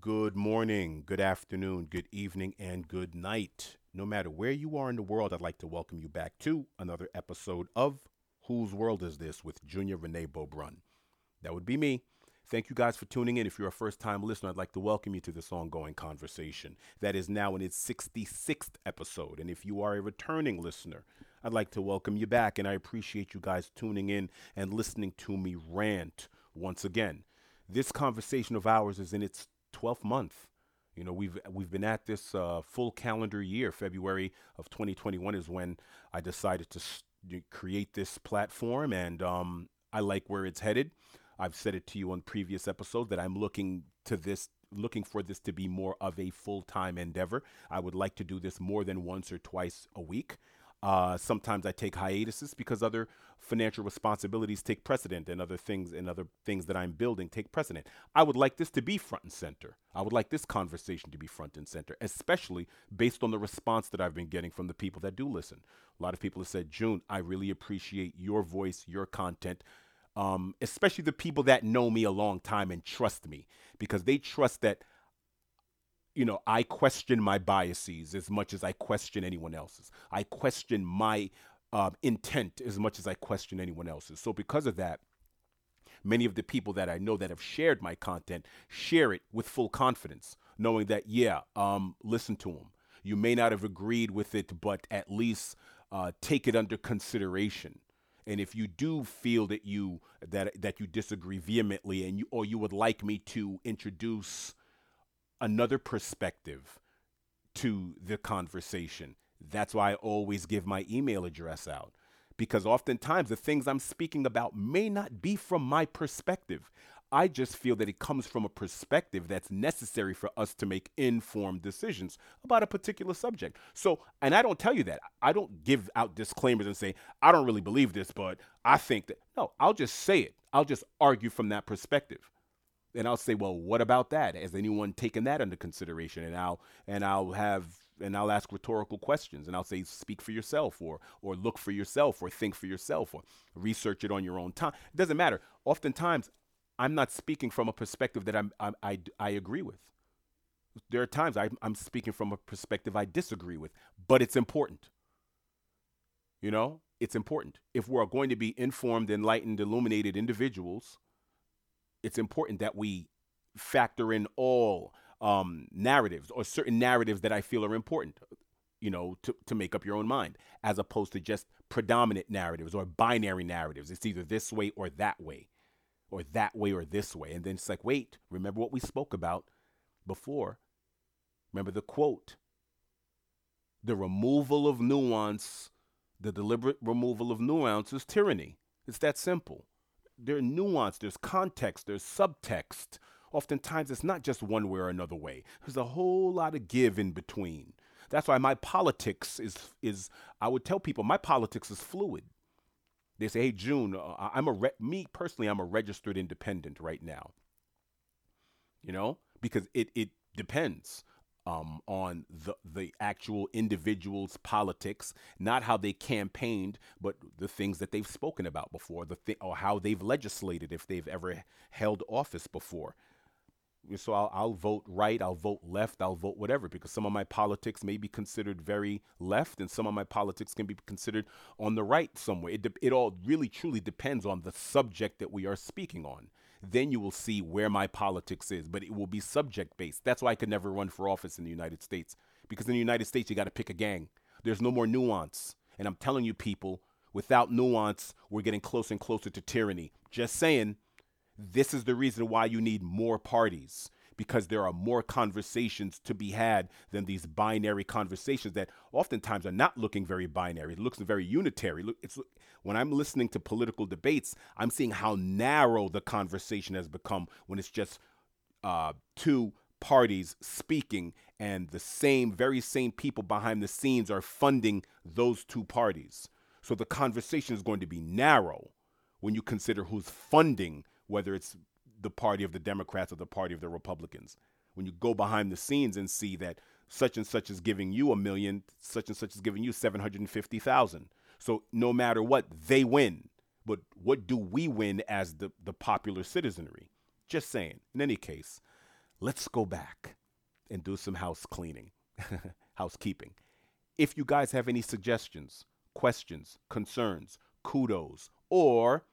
Good morning, good afternoon, good evening, and good night. No matter where you are in the world, I'd like to welcome you back to another episode of Whose World Is This with Junior Renee Bobrun. That would be me. Thank you guys for tuning in. If you're a first time listener, I'd like to welcome you to this ongoing conversation that is now in its 66th episode. And if you are a returning listener, I'd like to welcome you back. And I appreciate you guys tuning in and listening to me rant once again. This conversation of ours is in its 12th month. You know, we've we've been at this uh, full calendar year. February of 2021 is when I decided to s- create this platform, and um, I like where it's headed. I've said it to you on previous episodes that I'm looking to this looking for this to be more of a full-time endeavor. I would like to do this more than once or twice a week. Uh, sometimes I take hiatuses because other financial responsibilities take precedent and other things and other things that I'm building take precedent. I would like this to be front and center. I would like this conversation to be front and center, especially based on the response that I've been getting from the people that do listen. A lot of people have said, June, I really appreciate your voice, your content. Um, especially the people that know me a long time and trust me because they trust that you know, I question my biases as much as I question anyone else's. I question my uh, intent as much as I question anyone else's. So, because of that, many of the people that I know that have shared my content share it with full confidence, knowing that, yeah, um, listen to them. You may not have agreed with it, but at least uh, take it under consideration. And if you do feel that you that that you disagree vehemently, and you or you would like me to introduce another perspective to the conversation. That's why I always give my email address out because oftentimes the things I'm speaking about may not be from my perspective. I just feel that it comes from a perspective that's necessary for us to make informed decisions about a particular subject. So, and I don't tell you that. I don't give out disclaimers and say, I don't really believe this, but I think that. No, I'll just say it. I'll just argue from that perspective and I'll say, well, what about that? Has anyone taken that under consideration? And I'll and I'll have and I'll ask rhetorical questions and I'll say, speak for yourself or or look for yourself or think for yourself or research it on your own time. It doesn't matter. Oftentimes, I'm not speaking from a perspective that I'm, I'm I, I agree with. There are times I, I'm speaking from a perspective I disagree with, but it's important. You know, it's important. If we're going to be informed, enlightened, illuminated individuals, it's important that we factor in all um, narratives or certain narratives that I feel are important, you know, to, to make up your own mind, as opposed to just predominant narratives or binary narratives. It's either this way or that way, or that way or this way. And then it's like, wait, remember what we spoke about before? Remember the quote the removal of nuance, the deliberate removal of nuance is tyranny. It's that simple there's nuance, there's context, there's subtext. Oftentimes, it's not just one way or another way. There's a whole lot of give in between. That's why my politics is is I would tell people my politics is fluid. They say, "Hey, June, uh, I'm a re- me personally, I'm a registered independent right now." You know, because it it depends um, on the the actual individual's politics, not how they campaigned, but the things that they've spoken about before, the thi- or how they've legislated if they've ever held office before. So I'll, I'll vote right, I'll vote left, I'll vote whatever, because some of my politics may be considered very left, and some of my politics can be considered on the right somewhere. It, de- it all really truly depends on the subject that we are speaking on then you will see where my politics is. But it will be subject based. That's why I could never run for office in the United States. Because in the United States, you got to pick a gang. There's no more nuance. And I'm telling you, people, without nuance, we're getting closer and closer to tyranny. Just saying, this is the reason why you need more parties because there are more conversations to be had than these binary conversations that oftentimes are not looking very binary. It looks very unitary. It's when I'm listening to political debates, I'm seeing how narrow the conversation has become when it's just uh, two parties speaking and the same, very same people behind the scenes are funding those two parties. So the conversation is going to be narrow when you consider who's funding, whether it's the party of the Democrats or the party of the Republicans. When you go behind the scenes and see that such and such is giving you a million, such and such is giving you 750,000. So no matter what, they win. But what do we win as the, the popular citizenry? Just saying. In any case, let's go back and do some house cleaning, housekeeping. If you guys have any suggestions, questions, concerns, kudos, or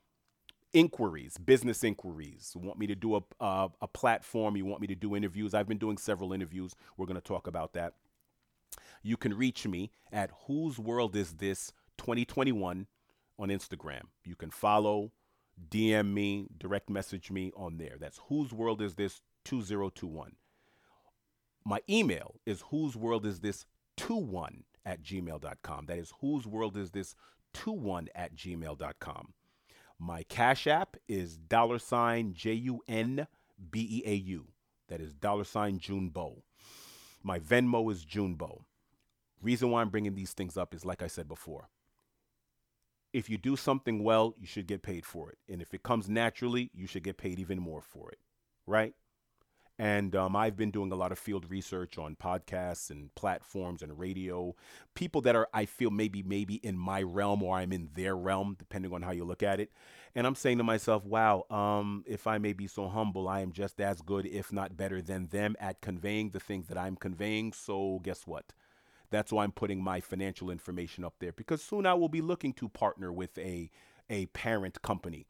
inquiries, business inquiries, you want me to do a, a, a platform, you want me to do interviews, I've been doing several interviews. We're going to talk about that. You can reach me at Whose World Is This 2021 on Instagram. You can follow, DM me, direct message me on there. That's Whose World Is This 2021. My email is Whose World Is This 21 at gmail.com. That is Whose World Is This 21 at gmail.com. My Cash App is dollar sign J U N B E A U. That is dollar sign June Junebo. My Venmo is June Junebo. Reason why I'm bringing these things up is like I said before. If you do something well, you should get paid for it. And if it comes naturally, you should get paid even more for it. Right? And um, I've been doing a lot of field research on podcasts and platforms and radio. People that are, I feel, maybe maybe in my realm or I'm in their realm, depending on how you look at it. And I'm saying to myself, wow, um, if I may be so humble, I am just as good, if not better, than them at conveying the things that I'm conveying. So guess what? That's why I'm putting my financial information up there because soon I will be looking to partner with a a parent company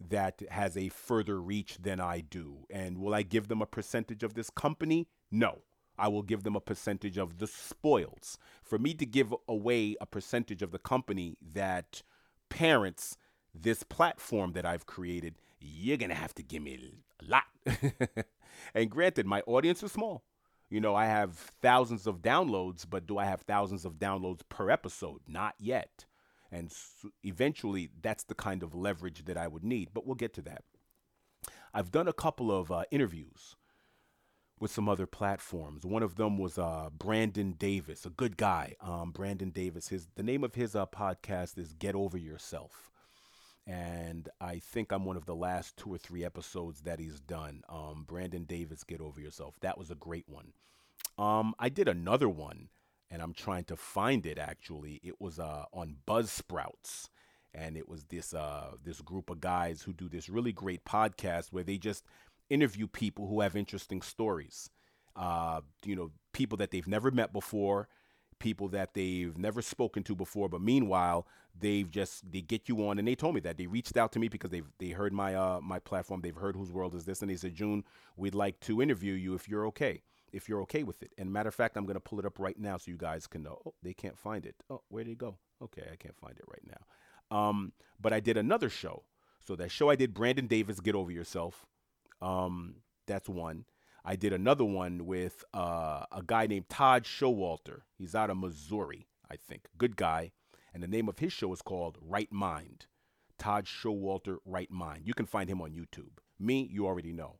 that has a further reach than I do. And will I give them a percentage of this company? No. I will give them a percentage of the spoils. For me to give away a percentage of the company that parents this platform that I've created, you're going to have to give me a lot. and granted, my audience is small. You know, I have thousands of downloads, but do I have thousands of downloads per episode? Not yet. And eventually, that's the kind of leverage that I would need, but we'll get to that. I've done a couple of uh, interviews with some other platforms. One of them was uh, Brandon Davis, a good guy. Um, Brandon Davis. His the name of his uh, podcast is Get Over Yourself, and I think I'm one of the last two or three episodes that he's done. Um, Brandon Davis, Get Over Yourself. That was a great one. Um, I did another one and I'm trying to find it actually. It was uh, on Buzzsprouts, and it was this uh, this group of guys who do this really great podcast where they just interview people who have interesting stories. Uh, you know, people that they've never met before, people that they've never spoken to before, but meanwhile they've just they get you on, and they told me that. They reached out to me because they've they heard my uh my platform, they've heard whose world is this, and they said June, we'd like to interview you if you're okay if you're okay with it. And matter of fact, I'm going to pull it up right now so you guys can know. Oh, they can't find it. Oh, where did it go? Okay, I can't find it right now. Um, but I did another show. So that show I did, Brandon Davis, Get Over Yourself. Um, that's one. I did another one with uh, a guy named Todd Showalter. He's out of Missouri, I think. Good guy. And the name of his show is called Right Mind. Todd Showalter, Right Mind. You can find him on YouTube. Me, you already know.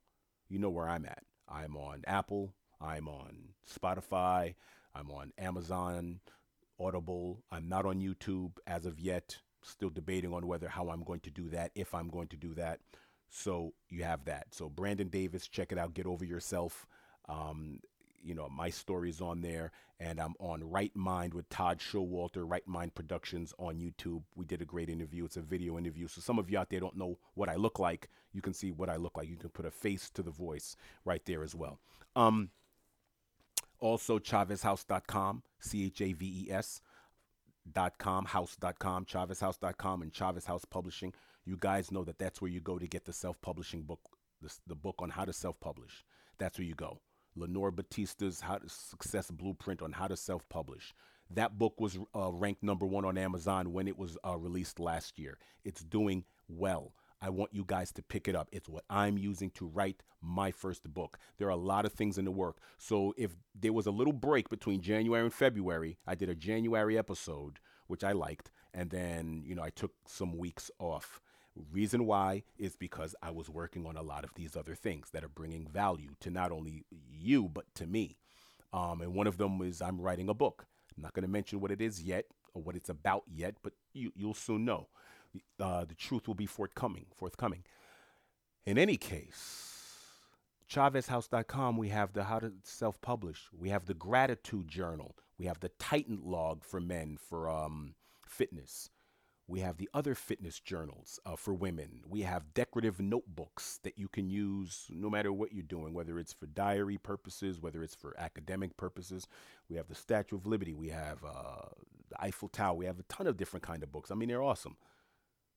You know where I'm at. I'm on Apple, I'm on Spotify. I'm on Amazon, Audible. I'm not on YouTube as of yet. Still debating on whether how I'm going to do that, if I'm going to do that. So you have that. So Brandon Davis, check it out. Get over yourself. Um, you know, my story's on there, and I'm on Right Mind with Todd Showalter, Right Mind Productions on YouTube. We did a great interview. It's a video interview. So some of you out there don't know what I look like. You can see what I look like. You can put a face to the voice right there as well. Um, also, ChavesHouse.com, C H A V E S dot com, house.com, ChavesHouse.com, and Chaves House Publishing. You guys know that that's where you go to get the self publishing book, the, the book on how to self publish. That's where you go. Lenore Batista's How to Success Blueprint on How to Self Publish. That book was uh, ranked number one on Amazon when it was uh, released last year. It's doing well. I want you guys to pick it up. It's what I'm using to write my first book. There are a lot of things in the work. So if there was a little break between January and February, I did a January episode, which I liked, and then, you know, I took some weeks off. Reason why is because I was working on a lot of these other things that are bringing value to not only you, but to me. Um, and one of them is I'm writing a book. I'm not going to mention what it is yet or what it's about yet, but you, you'll soon know uh, the truth will be forthcoming. Forthcoming. In any case, ChavesHouse.com, we have the how to self-publish. We have the gratitude journal. We have the Titan log for men for um, fitness. We have the other fitness journals uh, for women. We have decorative notebooks that you can use no matter what you're doing, whether it's for diary purposes, whether it's for academic purposes. We have the Statue of Liberty. We have uh, the Eiffel Tower. We have a ton of different kind of books. I mean, they're awesome.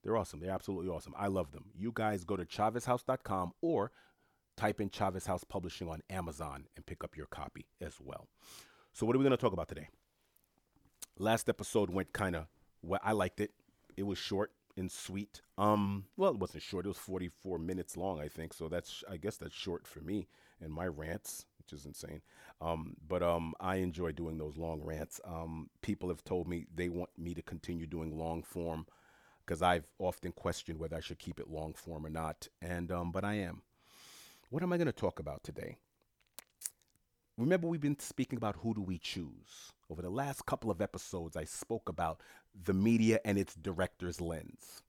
They're awesome. They're absolutely awesome. I love them. You guys go to chaveshouse.com or type in Chaves House Publishing on Amazon and pick up your copy as well. So, what are we going to talk about today? Last episode went kind of well. I liked it. It was short and sweet. Um, well, it wasn't short. It was 44 minutes long, I think. So that's, I guess, that's short for me and my rants, which is insane. Um, but um, I enjoy doing those long rants. Um, people have told me they want me to continue doing long form because I've often questioned whether I should keep it long form or not. And um, but I am. What am I going to talk about today? Remember, we've been speaking about who do we choose. Over the last couple of episodes, I spoke about the media and its director's lens,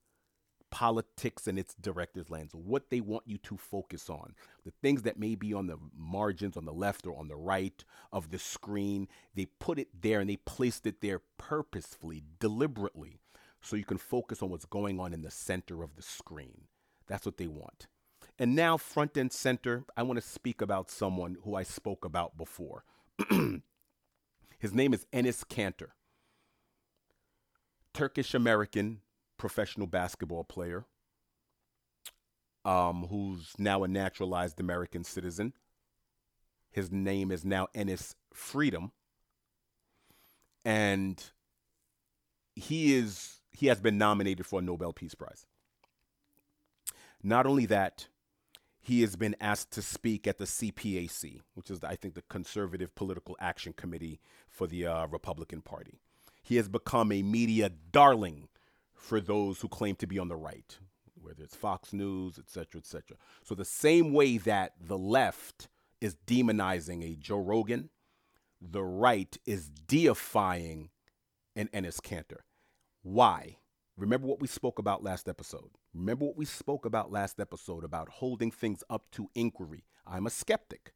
politics and its director's lens, what they want you to focus on, the things that may be on the margins, on the left or on the right of the screen. They put it there and they placed it there purposefully, deliberately, so you can focus on what's going on in the center of the screen. That's what they want. And now, front and center, I want to speak about someone who I spoke about before. His name is Enes Kanter, Turkish American professional basketball player um, who's now a naturalized American citizen. His name is now Enes Freedom. And he is he has been nominated for a Nobel Peace Prize. Not only that, he has been asked to speak at the CPAC, which is, I think, the Conservative Political Action Committee for the uh, Republican Party. He has become a media darling for those who claim to be on the right, whether it's Fox News, et cetera, et cetera. So, the same way that the left is demonizing a Joe Rogan, the right is deifying an Enes Kanter. Why? Remember what we spoke about last episode. Remember what we spoke about last episode about holding things up to inquiry. I'm a skeptic.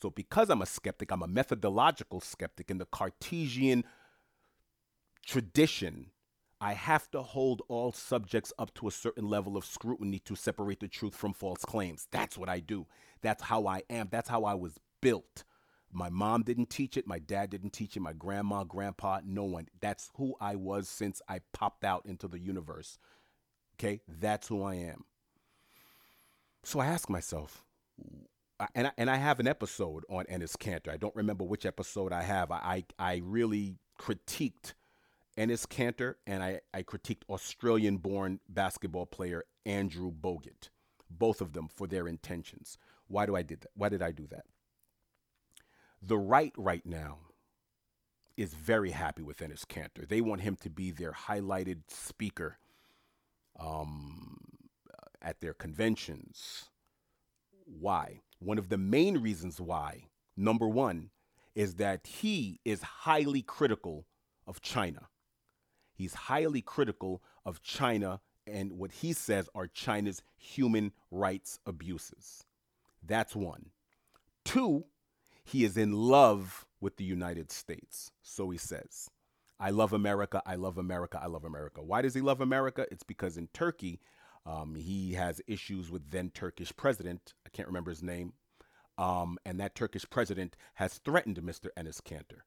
So, because I'm a skeptic, I'm a methodological skeptic in the Cartesian tradition. I have to hold all subjects up to a certain level of scrutiny to separate the truth from false claims. That's what I do. That's how I am. That's how I was built. My mom didn't teach it. My dad didn't teach it. My grandma, grandpa, no one. That's who I was since I popped out into the universe. Okay, that's who I am. So I ask myself, and I, and I have an episode on Enes Kanter. I don't remember which episode I have. I, I, I really critiqued Enes Kanter and I, I critiqued Australian born basketball player Andrew Bogut, both of them for their intentions. Why do I did that? Why did I do that? The right right now is very happy with Enes Kanter. They want him to be their highlighted speaker um, at their conventions. Why? One of the main reasons why, number one, is that he is highly critical of China. He's highly critical of China and what he says are China's human rights abuses. That's one. Two, he is in love with the United States. So he says. I love America. I love America. I love America. Why does he love America? It's because in Turkey, um, he has issues with then Turkish president. I can't remember his name. Um, and that Turkish president has threatened Mr. Enes Kanter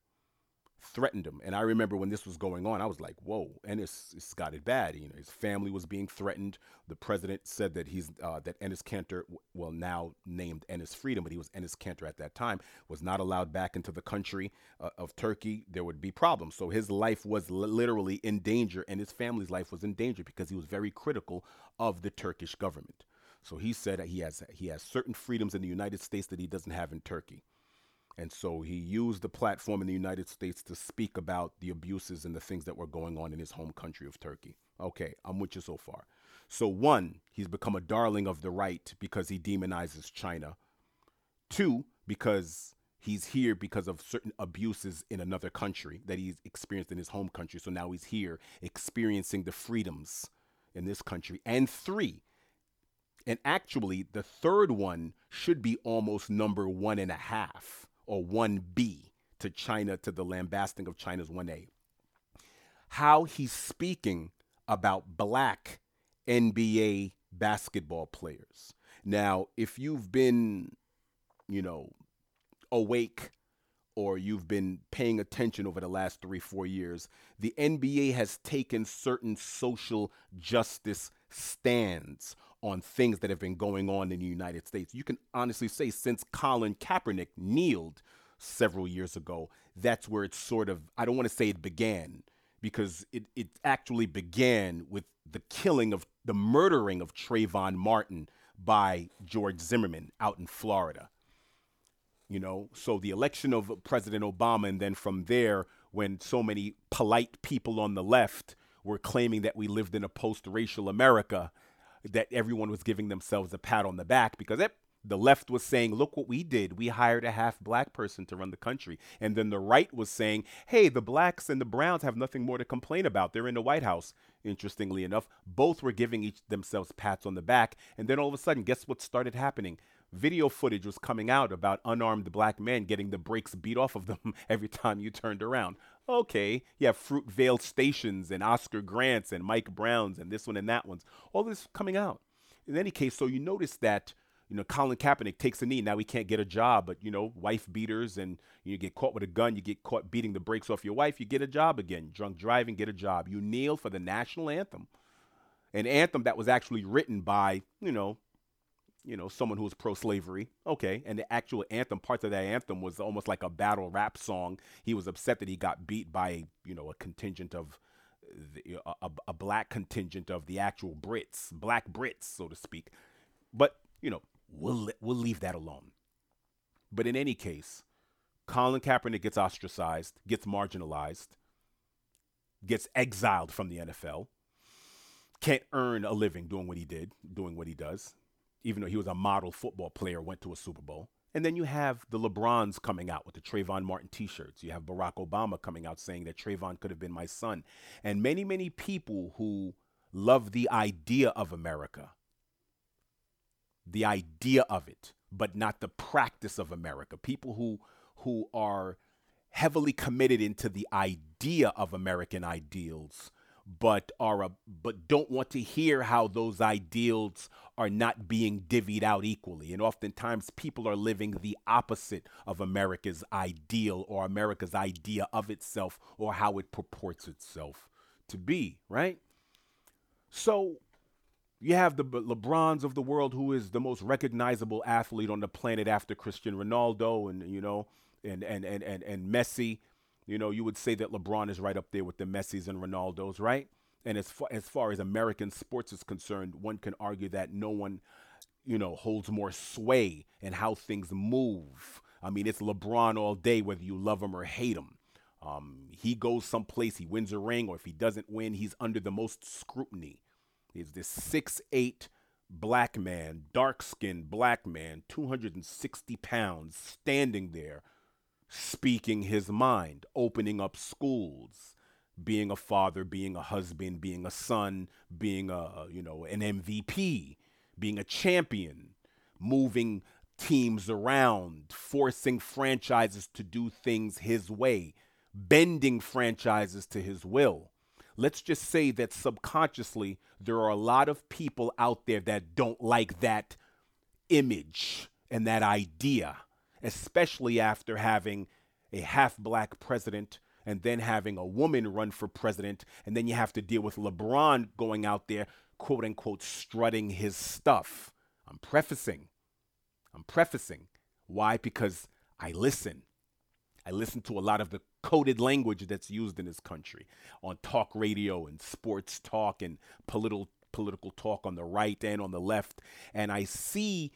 threatened him. And I remember when this was going on, I was like, whoa, Enes it's got it bad. You know, his family was being threatened. The president said that he's uh, that Enes Kanter, well now named Enes Freedom, but he was Enes Kanter at that time, was not allowed back into the country uh, of Turkey. There would be problems. So his life was li- literally in danger, and his family's life was in danger because he was very critical of the Turkish government. So he said he has he has certain freedoms in the United States that he doesn't have in Turkey. And so he used the platform in the United States to speak about the abuses and the things that were going on in his home country of Turkey. Okay, I'm with you so far. So, one, he's become a darling of the right because he demonizes China. Two, because he's here because of certain abuses in another country that he's experienced in his home country. So now he's here experiencing the freedoms in this country. And three, and actually, the third one should be almost number one and a half or 1B to China, to the lambasting of China's 1A. How he's speaking about black NBA basketball players. Now, if you've been, you know, awake or you've been paying attention over the last three, four years, the NBA has taken certain social justice stands on things that have been going on in the United States. You can honestly say since Colin Kaepernick kneeled several years ago, that's where it sort of, I don't want to say it began, because it, it actually began with the killing of the murdering of Trayvon Martin by George Zimmerman out in Florida. You know, so the election of President Obama, and then from there, when so many polite people on the left were claiming that we lived in a post racial America, that everyone was giving themselves a pat on the back because it, the left was saying, look what we did. We hired a half black person to run the country. And then the right was saying, hey, the blacks and the browns have nothing more to complain about. They're in the White House. Interestingly enough, both were giving each themselves pats on the back. And then all of a sudden, guess what started happening? Video footage was coming out about unarmed black men getting the brakes beat off of them every time you turned around. Okay, you have Fruitvale Stations and Oscar Grants and Mike Browns and this one and that one's. All this coming out. In any case, so you notice that you know, Colin Kaepernick takes a knee. Now he can't get a job, but you know, wife beaters and you get caught with a gun, you get caught beating the brakes off your wife, you get a job again. Drunk driving, get a job. You kneel for the national anthem, an anthem that was actually written by you know, you know, someone who was pro-slavery. Okay, and the actual anthem, parts of that anthem was almost like a battle rap song. He was upset that he got beat by you know a contingent of. The, a, a black contingent of the actual Brits, black Brits, so to speak. But, you know, We'll, we'll leave that alone. But in any case, Colin Kaepernick gets ostracized, gets marginalized, gets exiled from the NFL, can't earn a living doing what he did, doing what he does, even though he was a model football player, went to a Super Bowl. And then you have the LeBrons coming out with the Trayvon Martin t shirts. You have Barack Obama coming out saying that Trayvon could have been my son. And many, many people who love the idea of America the idea of it, but not the practice of America. People who who are heavily committed into the idea of American ideals, but are a, but don't want to hear how those ideals are not being divvied out equally. And oftentimes people are living the opposite of America's ideal or America's idea of itself or how it purports itself to be, right? So you have the LeBrons of the world, who is the most recognizable athlete on the planet after Christian Ronaldo, and you know, and and and and and Messi. You know, you would say that LeBron is right up there with the Messis and Ronaldos, right? And as far as far as American sports is concerned, one can argue that no one, you know, holds more sway in how things move. I mean, it's LeBron all day, whether you love him or hate him. Um, he goes someplace, he wins a ring, or if he doesn't win, he's under the most scrutiny. He's this six eight black man, dark skinned black man, 260 pounds, standing there, speaking his mind, opening up schools, being a father, being a husband, being a son, being a, you know, an MVP, being a champion, moving teams around, forcing franchises to do things his way, bending franchises to his will. Let's just say that subconsciously there are a lot of people out there that don't like that image and that idea, especially after having a half black president and then having a woman run for president. And then you have to deal with LeBron going out there, quote unquote, strutting his stuff. I'm prefacing. I'm prefacing. Why? Because I listen. I listen to a lot of the coded language that's used in this country on talk radio and sports talk and political political talk on the right and on the left and I see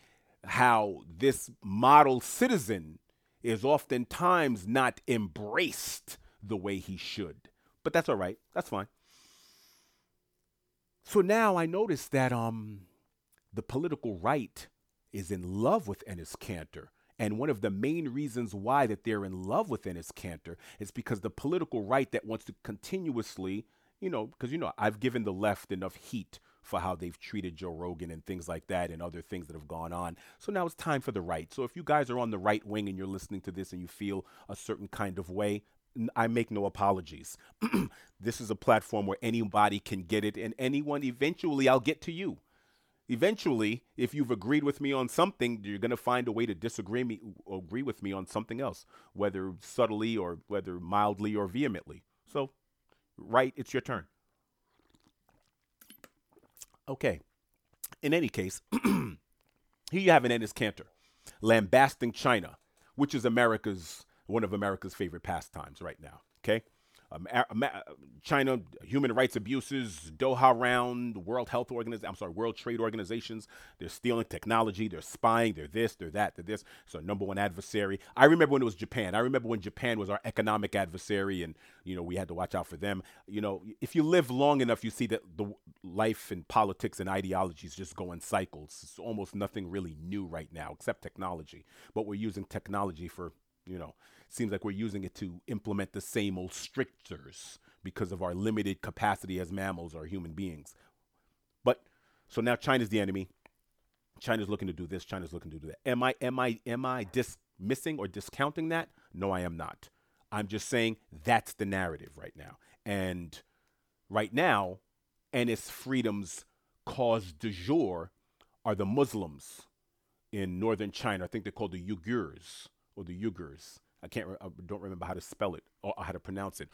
how this model citizen is oftentimes not embraced the way he should. But that's all right. That's fine. So now I notice that um the political right is in love with Enes Kanter and one of the main reasons why that they're in love with Enes Kanter is because the political right that wants to continuously, you know, because you know I've given the left enough heat for how they've treated Joe Rogan and things like that and other things that have gone on. So now it's time for the right. So if you guys are on the right wing and you're listening to this and you feel a certain kind of way, I make no apologies. this is a platform where anybody can get it, and anyone eventually I'll get to you. Eventually, if you've agreed with me on something, you're going to find a way to disagree me, agree with me on something else, whether subtly or whether mildly or vehemently. So, right, it's your turn. Okay. In any case, here you have an Enes Kanter lambasting China, which is America's one of America's favorite pastimes right now. Okay. Um, China human rights abuses, Doha round, World Health Organization, I'm sorry, World Trade Organizations. They're stealing technology, they're spying, they're this, they're that, they're this. So number one adversary. I remember when it was Japan. I remember when Japan was our economic adversary, and you know we had to watch out for them. You know, if you live long enough, you see that the life and politics and ideologies just go in cycles. It's almost nothing really new right now except technology. But we're using technology for you know seems like we're using it to implement the same old strictures because of our limited capacity as mammals or human beings. But so now China's the enemy. China's looking to do this. China's looking to do that. Am I am I am I dismissing or discounting that? No, I am not. I'm just saying that's the narrative right now. And right now, and its Freedom's cause du jour are the Muslims in northern China. I think they're called the Uyghurs or the Uyghurs. I can't. I don't remember how to spell it or how to pronounce it.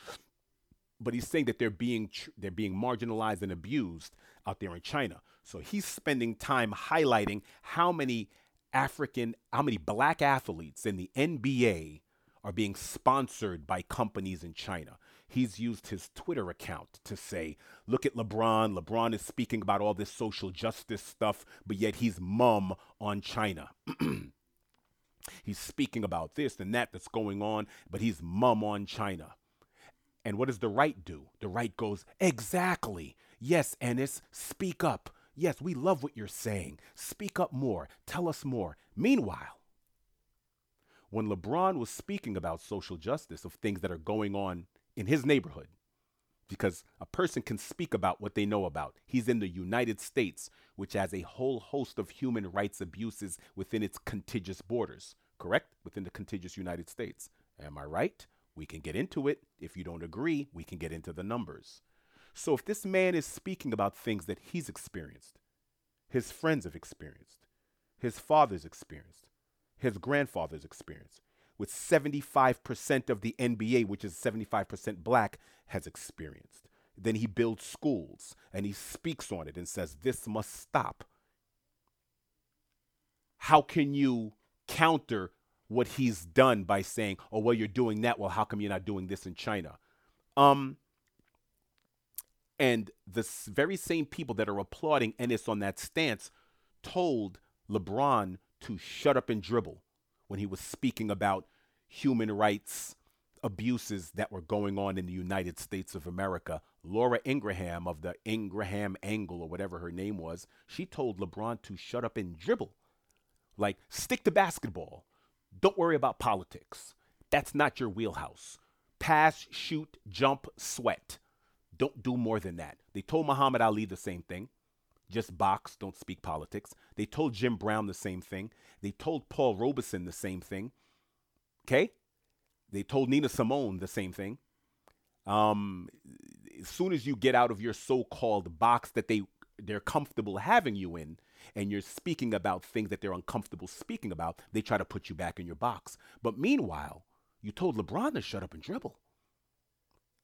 But he's saying that they're being tr- they're being marginalized and abused out there in China. So he's spending time highlighting how many African, how many black athletes in the NBA are being sponsored by companies in China. He's used his Twitter account to say, look at LeBron. LeBron is speaking about all this social justice stuff, but yet he's mum on China. He's speaking about this and that that's going on, but he's mum on China. And what does the right do? The right goes, Exactly. Yes, Enes, speak up. Yes, we love what you're saying. Speak up more. Tell us more. Meanwhile, when LeBron was speaking about social justice, of things that are going on in his neighborhood, because a person can speak about what they know about. He's in the United States, which has a whole host of human rights abuses within its contiguous borders, correct? Within the contiguous United States. Am I right? We can get into it. If you don't agree, we can get into the numbers. So if this man is speaking about things that he's experienced, his friends have experienced, his father's experienced, his grandfather's experienced, with 75% of the NBA, which is 75% black, has experienced. Then he builds schools and he speaks on it and says, This must stop. How can you counter what he's done by saying, Oh, well, you're doing that. Well, how come you're not doing this in China? Um, and the very same people that are applauding Enes on that stance told LeBron to shut up and dribble when he was speaking about human rights abuses that were going on in the United States of America. Laura Ingraham of the Ingraham Angle or whatever her name was, she told LeBron to shut up and dribble. Like, stick to basketball. Don't worry about politics. That's not your wheelhouse. Pass, shoot, jump, sweat. Don't do more than that. They told Muhammad Ali the same thing. Just box, don't speak politics. They told Jim Brown the same thing. They told Paul Robeson the same thing. Okay? They told Nina Simone the same thing. Um, as soon as you get out of your so-called box that they they're comfortable having you in, and you're speaking about things that they're uncomfortable speaking about, they try to put you back in your box. But meanwhile, you told LeBron to shut up and dribble.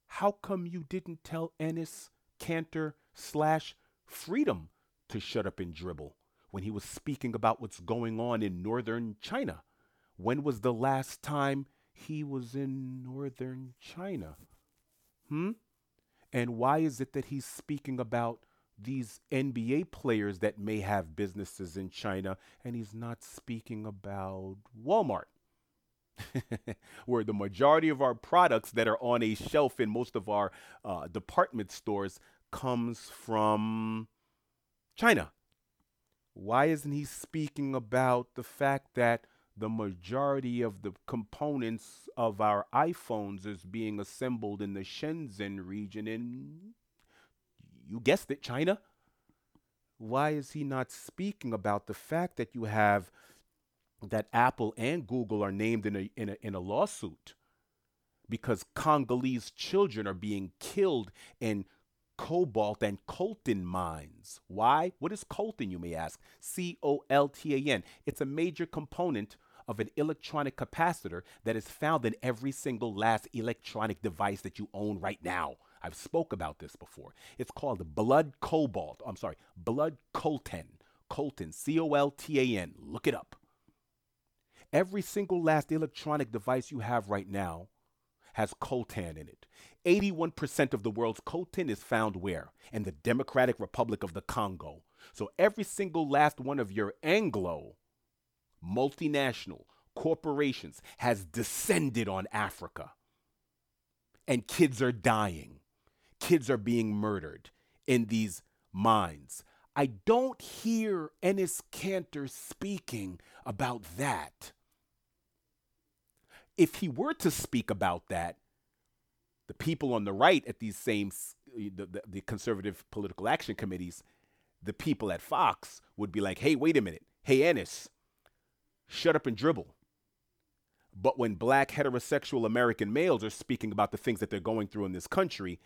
How come you didn't tell Enes, Kanter slash Freedom to shut up and dribble when he was speaking about what's going on in northern China? When was the last time he was in northern China? Hmm? And why is it that he's speaking about these NBA players that may have businesses in China and he's not speaking about Walmart? where the majority of our products that are on a shelf in most of our uh, department stores comes from China. Why isn't he speaking about the fact that the majority of the components of our iPhones is being assembled in the Shenzhen region in, you guessed it, China. Why is he not speaking about the fact that you have that Apple and Google are named in a, in a, in a lawsuit because Congolese children are being killed in cobalt and coltan mines. Why? What is coltan, you may ask? C O L T A N. It's a major component of an electronic capacitor that is found in every single last electronic device that you own right now. I've spoke about this before. It's called blood cobalt. I'm sorry, blood coltan. Coltan, C O L T A N. Look it up. Every single last electronic device you have right now has coltan in it. 81% of the world's coltan is found where? In the Democratic Republic of the Congo. So every single last one of your Anglo multinational corporations has descended on Africa. And kids are dying. Kids are being murdered in these mines. I don't hear Enes Kanter speaking about that. If he were to speak about that, the people on the right at these same the, the, the, conservative political action committees, the people at Fox would be like, "Hey, wait a minute. Hey, Enes, shut up and dribble." But when black heterosexual American males are speaking about the things that they're going through in this country,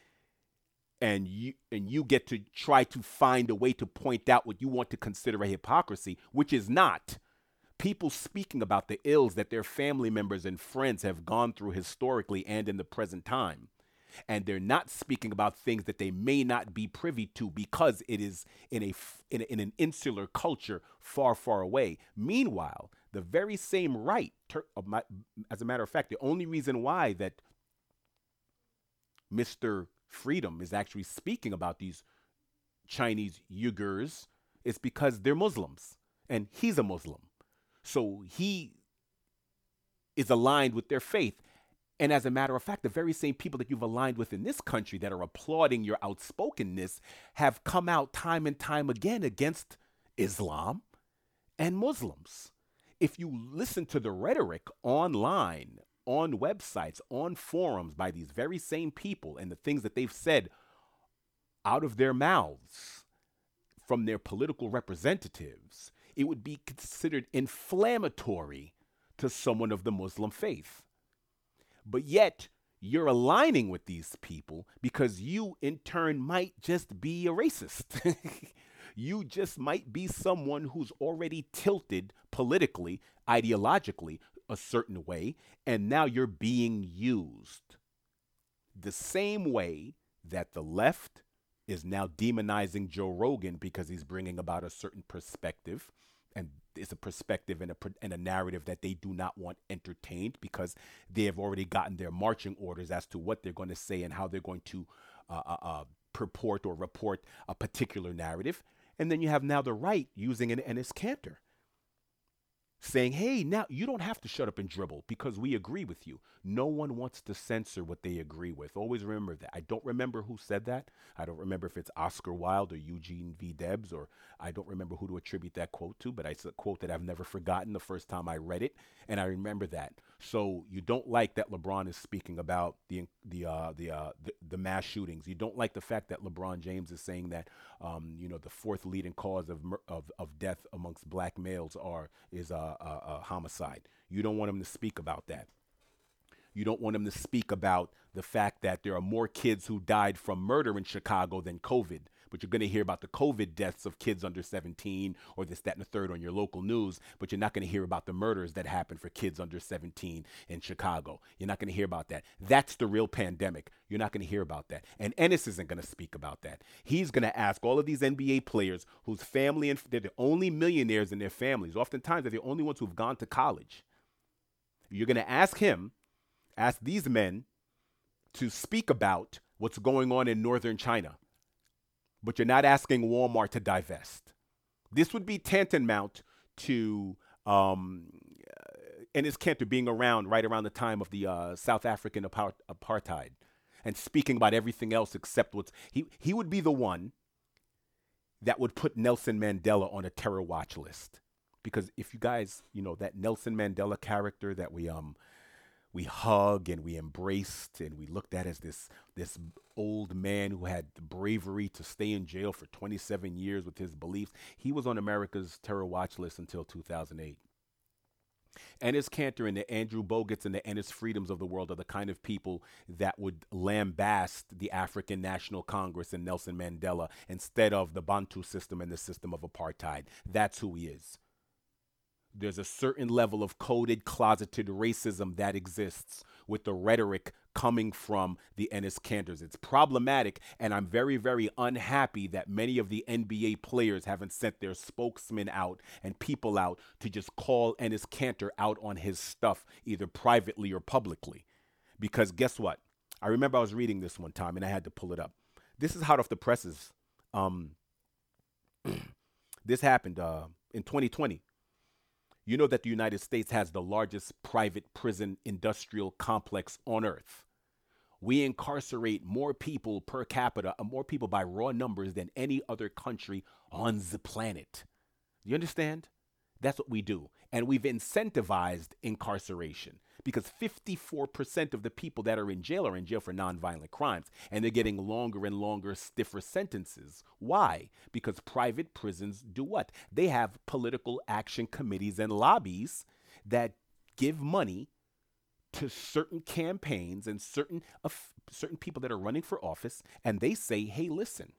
and you and you get to try to find a way to point out what you want to consider a hypocrisy, which is not people speaking about the ills that their family members and friends have gone through historically and in the present time. And they're not speaking about things that they may not be privy to because it is in a in, a, in an insular culture far, far away. Meanwhile, the very same right, as a matter of fact, the only reason why that Mr. Freedom is actually speaking about these Chinese Uyghurs is because they're Muslims and he's a Muslim. So he is aligned with their faith. And as a matter of fact, the very same people that you've aligned with in this country that are applauding your outspokenness have come out time and time again against Islam and Muslims. If you listen to the rhetoric online, on websites, on forums by these very same people and the things that they've said out of their mouths from their political representatives, it would be considered inflammatory to someone of the Muslim faith. But yet, you're aligning with these people because you, in turn, might just be a racist. you just might be someone who's already tilted politically, ideologically, a certain way, and now you're being used. The same way that the left is now demonizing Joe Rogan because he's bringing about a certain perspective and it's a perspective and a, and a narrative that they do not want entertained because they have already gotten their marching orders as to what they're going to say and how they're going to uh, uh, uh, purport or report a particular narrative. And then you have now the right using an Enes Kanter saying, hey, now you don't have to shut up and dribble because we agree with you. No one wants to censor what they agree with. Always remember that. I don't remember who said that. I don't remember if it's Oscar Wilde or Eugene V. Debs, or I don't remember who to attribute that quote to, but it's a quote that I've never forgotten the first time I read it, and I remember that. So you don't like that LeBron is speaking about the the uh, the, uh, the, the mass shootings. You don't like the fact that LeBron James is saying that um, you know the fourth leading cause of of, of death amongst black males are is uh, uh, homicide. You don't want them to speak about that. You don't want them to speak about the fact that there are more kids who died from murder in Chicago than COVID but you're going to hear about the COVID deaths of kids under 17 or this, that, and the third on your local news, but you're not going to hear about the murders that happened for kids under 17 in Chicago. You're not going to hear about that. That's the real pandemic. You're not going to hear about that. And Enes isn't going to speak about that. He's going to ask all of these NBA players whose family and they're the only millionaires in their families. Oftentimes, they're the only ones who've gone to college. You're going to ask him, ask these men to speak about what's going on in northern China but you're not asking Walmart to divest. This would be tantamount to um, Enes Kanter being around right around the time of the uh, South African apartheid and speaking about everything else except what's he he would be the one that would put Nelson Mandela on a terror watch list because if you guys you know that Nelson Mandela character that we um we hug and we embraced and we looked at as this this old man who had the bravery to stay in jail for 27 years with his beliefs. He was on America's terror watch list until 2008. Enes Kanter and the Andrew Bogut's and the Enes Freedoms of the world are the kind of people that would lambast the African National Congress and Nelson Mandela instead of the Bantu system and the system of apartheid. That's who he is. There's a certain level of coded, closeted racism that exists with the rhetoric coming from the Enes Kanters. It's problematic, and I'm very, very unhappy that many of the NBA players haven't sent their spokesmen out and people out to just call Enes Kanter out on his stuff, either privately or publicly. Because guess what? I remember I was reading this one time and I had to pull it up. This is hot off the presses. Um, this happened uh, in 2020. You know that the United States has the largest private prison industrial complex on earth. We incarcerate more people per capita, uh, more people by raw numbers than any other country on the planet. You understand? That's what we do. And we've incentivized incarceration because 54% of the people that are in jail are in jail for nonviolent crimes and they're getting longer and longer, stiffer sentences. Why? Because private prisons do what? They have political action committees and lobbies that give money to certain campaigns and certain uh, certain people that are running for office and they say, "Hey, listen,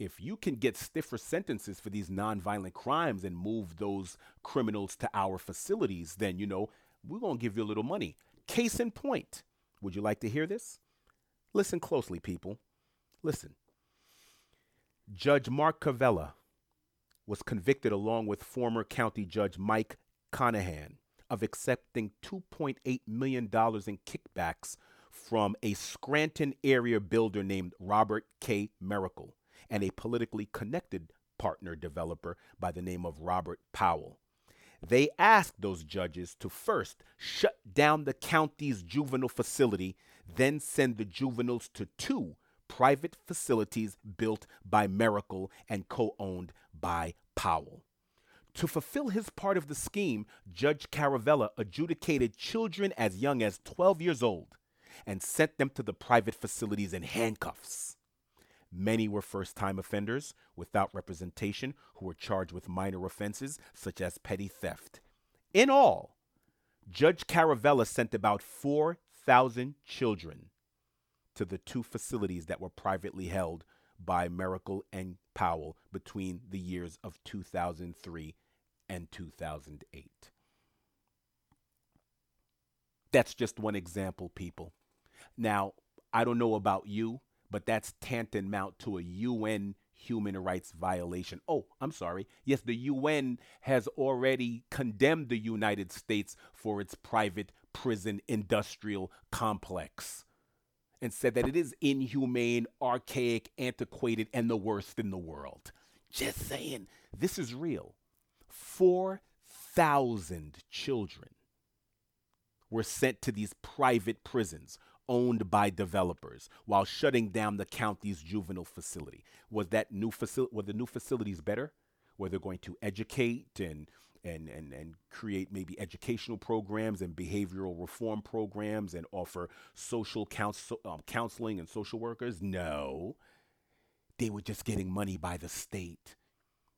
if you can get stiffer sentences for these nonviolent crimes and move those criminals to our facilities, then you know, we're going to give you a little money." Case in point. Would you like to hear this? Listen closely, people. Listen. Judge Mark Ciavarella was convicted along with former county judge Mike Conahan of accepting $2.8 million in kickbacks from a Scranton area builder named Robert K. Mericle and a politically connected partner developer by the name of Robert Powell. They asked those judges to first shut down the county's juvenile facility, then send the juveniles to two private facilities built by Mericle and co owned by Powell. To fulfill his part of the scheme, Judge Ciavarella adjudicated children as young as 12 years old and sent them to the private facilities in handcuffs. Many were first time offenders without representation who were charged with minor offenses such as petty theft. In all, Judge Ciavarella sent about 4,000 children to the two facilities that were privately held by Mericle and Powell between the years of 2003 and 2008. That's just one example, people. Now, I don't know about you, but that's tantamount to a UN human rights violation. Oh, I'm sorry. Yes, the UN has already condemned the United States for its private prison industrial complex and said that it is inhumane, archaic, antiquated, and the worst in the world. Just saying, this is real. 4,000 children were sent to these private prisons owned by developers while shutting down the county's juvenile facility. Was that new facility were the new facilities better? Were they going to educate and and, and, and create maybe educational programs and behavioral reform programs and offer social counsel, um, counseling and social workers? No. They were just getting money by the state.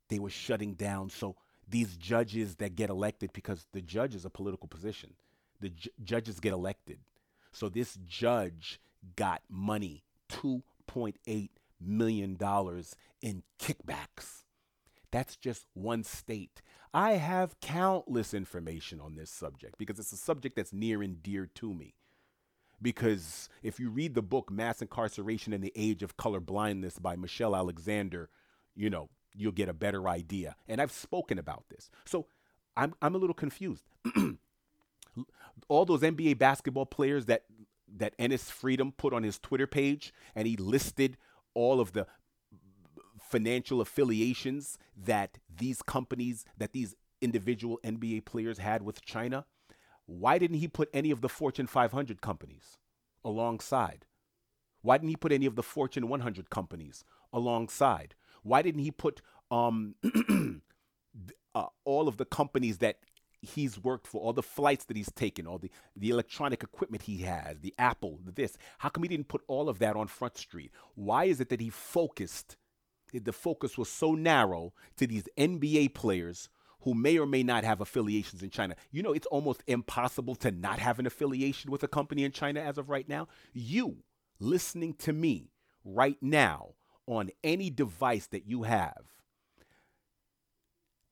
They were shutting down. So these judges that get elected, because the judge is a political position, the ju- judges get elected. So this judge got money, $2.8 million in kickbacks. That's just one state. I have countless information on this subject because it's a subject that's near and dear to me. Because if you read the book Mass Incarceration in the Age of Color Blindness by Michelle Alexander, you know, you'll get a better idea. And I've spoken about this. So I'm, I'm a little confused. All those NBA basketball players that that Enes Freedom put on his Twitter page, and he listed all of the financial affiliations that these companies, that these individual NBA players had with China, why didn't he put any of the Fortune 500 companies alongside? Why didn't he put any of the Fortune 100 companies alongside? Why didn't he put um, uh, all of the companies that he's worked for, all the flights that he's taken, all the, the electronic equipment he has, the Apple, this? How come he didn't put all of that on Front Street? Why is it that he focused the focus was so narrow to these NBA players who may or may not have affiliations in China. You know, it's almost impossible to not have an affiliation with a company in China as of right now. You listening to me right now on any device that you have,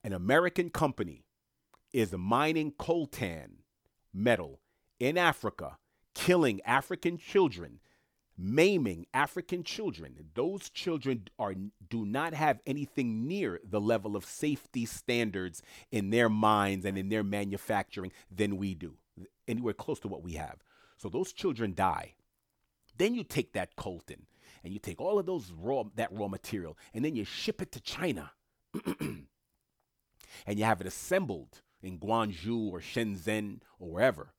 an American company is mining coltan metal in Africa, killing African children, maiming African children. Those children are do not have anything near the level of safety standards in their minds and in their manufacturing than we do. Anywhere close to what we have. So those children die. Then you take that coltan and you take all of those raw that raw material and then you ship it to China. and you have it assembled in Guangzhou or Shenzhen or wherever.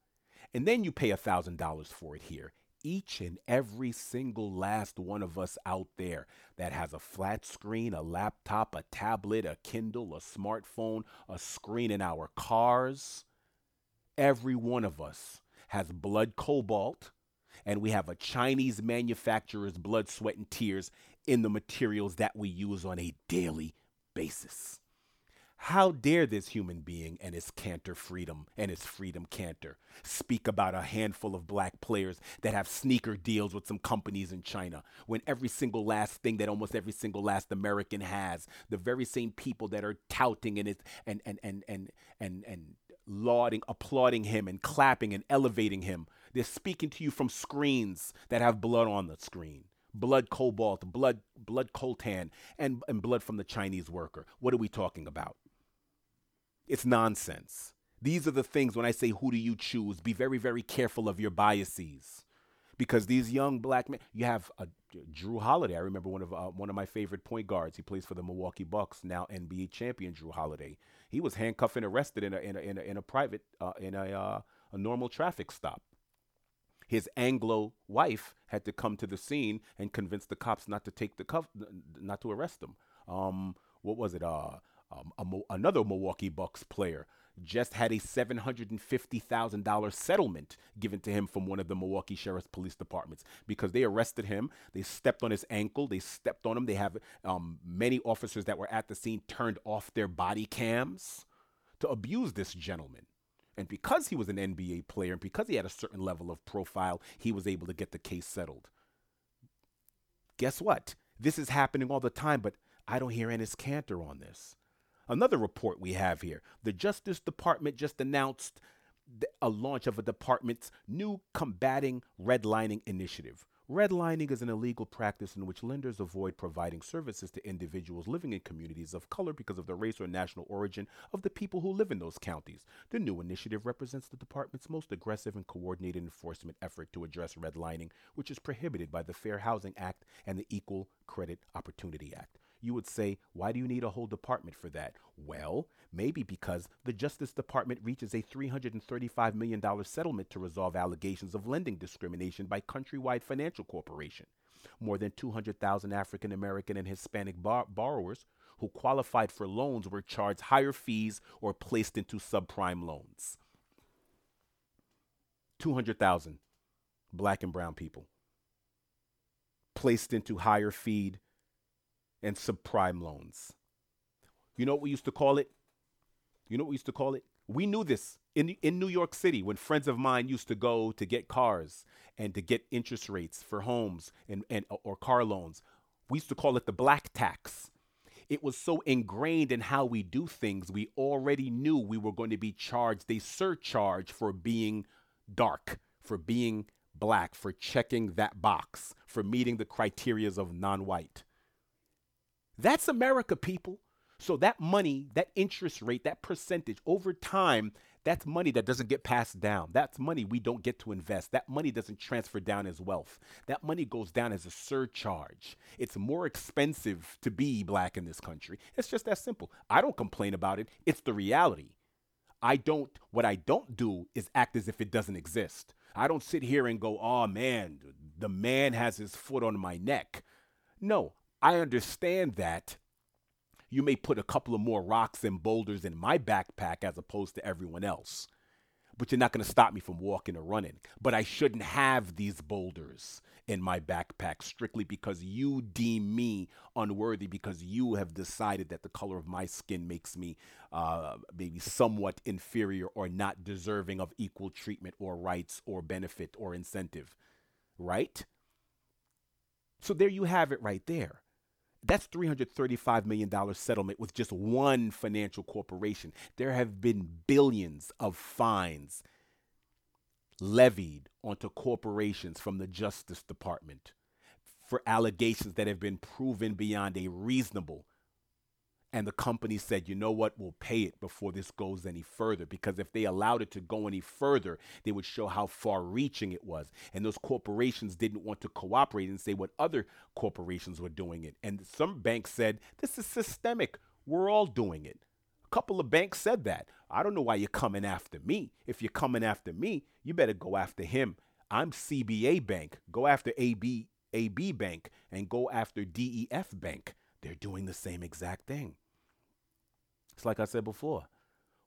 And then you pay $1,000 for it here. Each and every single last one of us out there that has a flat screen, a laptop, a tablet, a Kindle, a smartphone, a screen in our cars, every one of us has blood cobalt, and we have a Chinese manufacturer's blood, sweat, and tears in the materials that we use on a daily basis. How dare this human being and his Kanter Freedom and his Freedom Kanter speak about a handful of black players that have sneaker deals with some companies in China when every single last thing that almost every single last American has, the very same people that are touting and and and and and and, and lauding, applauding him and clapping and elevating him, they're speaking to you from screens that have blood on the screen blood cobalt, blood blood coltan, and, and blood from the Chinese worker. What are we talking about? It's nonsense. These are the things when I say, who do you choose? Be very, very careful of your biases. Because these young black men, you have a, Jrue Holiday. I remember one of uh, one of my favorite point guards. He plays for the Milwaukee Bucks, now NBA champion Jrue Holiday. He was handcuffed and arrested in a in a in a, in a private uh, in a uh, a normal traffic stop. His Anglo wife had to come to the scene and convince the cops not to take the cuff, not to arrest him. Um, what was it? Uh, um, another Milwaukee Bucks player just had a $750,000 settlement given to him from one of the Milwaukee Sheriff's Police Departments because they arrested him. They stepped on his ankle. They stepped on him. They have um, many officers that were at the scene turned off their body cams to abuse this gentleman. And because he was an NBA player and because he had a certain level of profile, he was able to get the case settled. Guess what? This is happening all the time, but I don't hear Enes Kanter on this. Another report we have here the Justice Department just announced a launch of a department's new combating redlining initiative. Redlining is an illegal practice in which lenders avoid providing services to individuals living in communities of color because of the race or national origin of the people who live in those counties. The new initiative represents the department's most aggressive and coordinated enforcement effort to address redlining, which is prohibited by the Fair Housing Act and the Equal Credit Opportunity Act you would say, why do you need a whole department for that? Well, maybe because the Justice Department reaches a $335 million settlement to resolve allegations of lending discrimination by Countrywide Financial Corporation. More than 200,000 African American and Hispanic bar- borrowers who qualified for loans were charged higher fees or placed into subprime loans. 200,000 black and brown people placed into higher feed and subprime loans. You know what we used to call it? You know what we used to call it? We knew this in, in New York City when friends of mine used to go to get cars and to get interest rates for homes and, and or car loans. We used to call it the black tax. It was so ingrained in how we do things, we already knew we were going to be charged a surcharge for being dark, for being black, for checking that box, for meeting the criterias of non white. That's America, people. So that money, that interest rate, that percentage over time, that's money that doesn't get passed down. That's money we don't get to invest. That money doesn't transfer down as wealth. That money goes down as a surcharge. It's more expensive to be black in this country. It's just that simple. I don't complain about it. It's the reality. I don't, what I don't do is act as if it doesn't exist. I don't sit here and go, oh man, the man has his foot on my neck. No, I understand that you may put a couple of more rocks and boulders in my backpack as opposed to everyone else. but you're not going to stop me from walking or running. But I shouldn't have these boulders in my backpack strictly because you deem me unworthy because you have decided that the color of my skin makes me uh, maybe somewhat inferior or not deserving of equal treatment or rights or benefit or incentive. Right? So there you have it right there. That's $335 million settlement with just one financial corporation. There have been billions of fines levied onto corporations from the Justice Department for allegations that have been proven beyond a reasonable and the company said, you know what, we'll pay it before this goes any further. Because if they allowed it to go any further, they would show how far reaching it was. And those corporations didn't want to cooperate and say what other corporations were doing it. And some banks said, this is systemic. We're all doing it. A couple of banks said that. I don't know why you're coming after me. If you're coming after me, you better go after him. I'm CBA Bank. Go after AB, AB Bank and go after DEF Bank. They're doing the same exact thing. It's like I said before.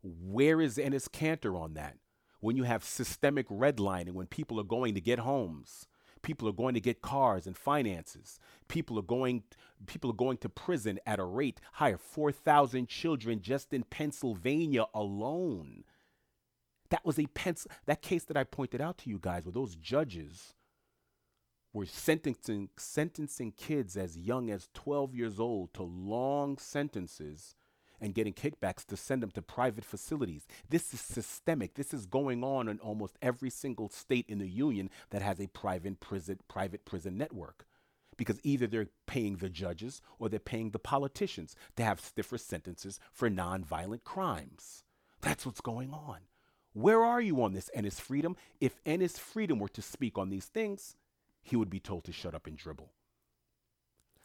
Where is Enes Kanter on that? When you have systemic redlining, when people are going to get homes, people are going to get cars and finances, people are going people are going to prison at a rate higher. 4,000 children just in Pennsylvania alone. That was a pencil that case that I pointed out to you guys where those judges were sentencing sentencing kids as young as 12 years old to long sentences and getting kickbacks to send them to private facilities. This is systemic. This is going on in almost every single state in the union that has a private prison private prison network. Because either they're paying the judges or they're paying the politicians to have stiffer sentences for nonviolent crimes. That's what's going on. Where are you on this Enes Freedom? If Enes Freedom were to speak on these things, he would be told to shut up and dribble.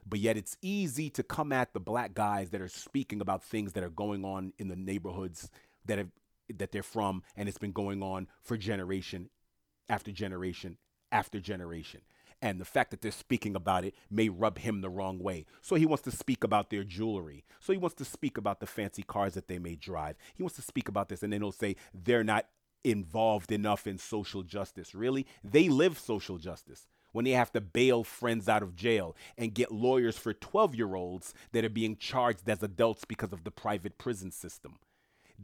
But yet it's easy to come at the black guys that are speaking about things that are going on in the neighborhoods that have that they're from and it's been going on for generation after generation after generation. And the fact that they're speaking about it may rub him the wrong way. So he wants to speak about their jewelry. So he wants to speak about the fancy cars that they may drive. He wants to speak about this. And then he'll say they're not involved enough in social justice. Really? They live social justice when they have to bail friends out of jail and get lawyers for 12 year olds that are being charged as adults because of the private prison system.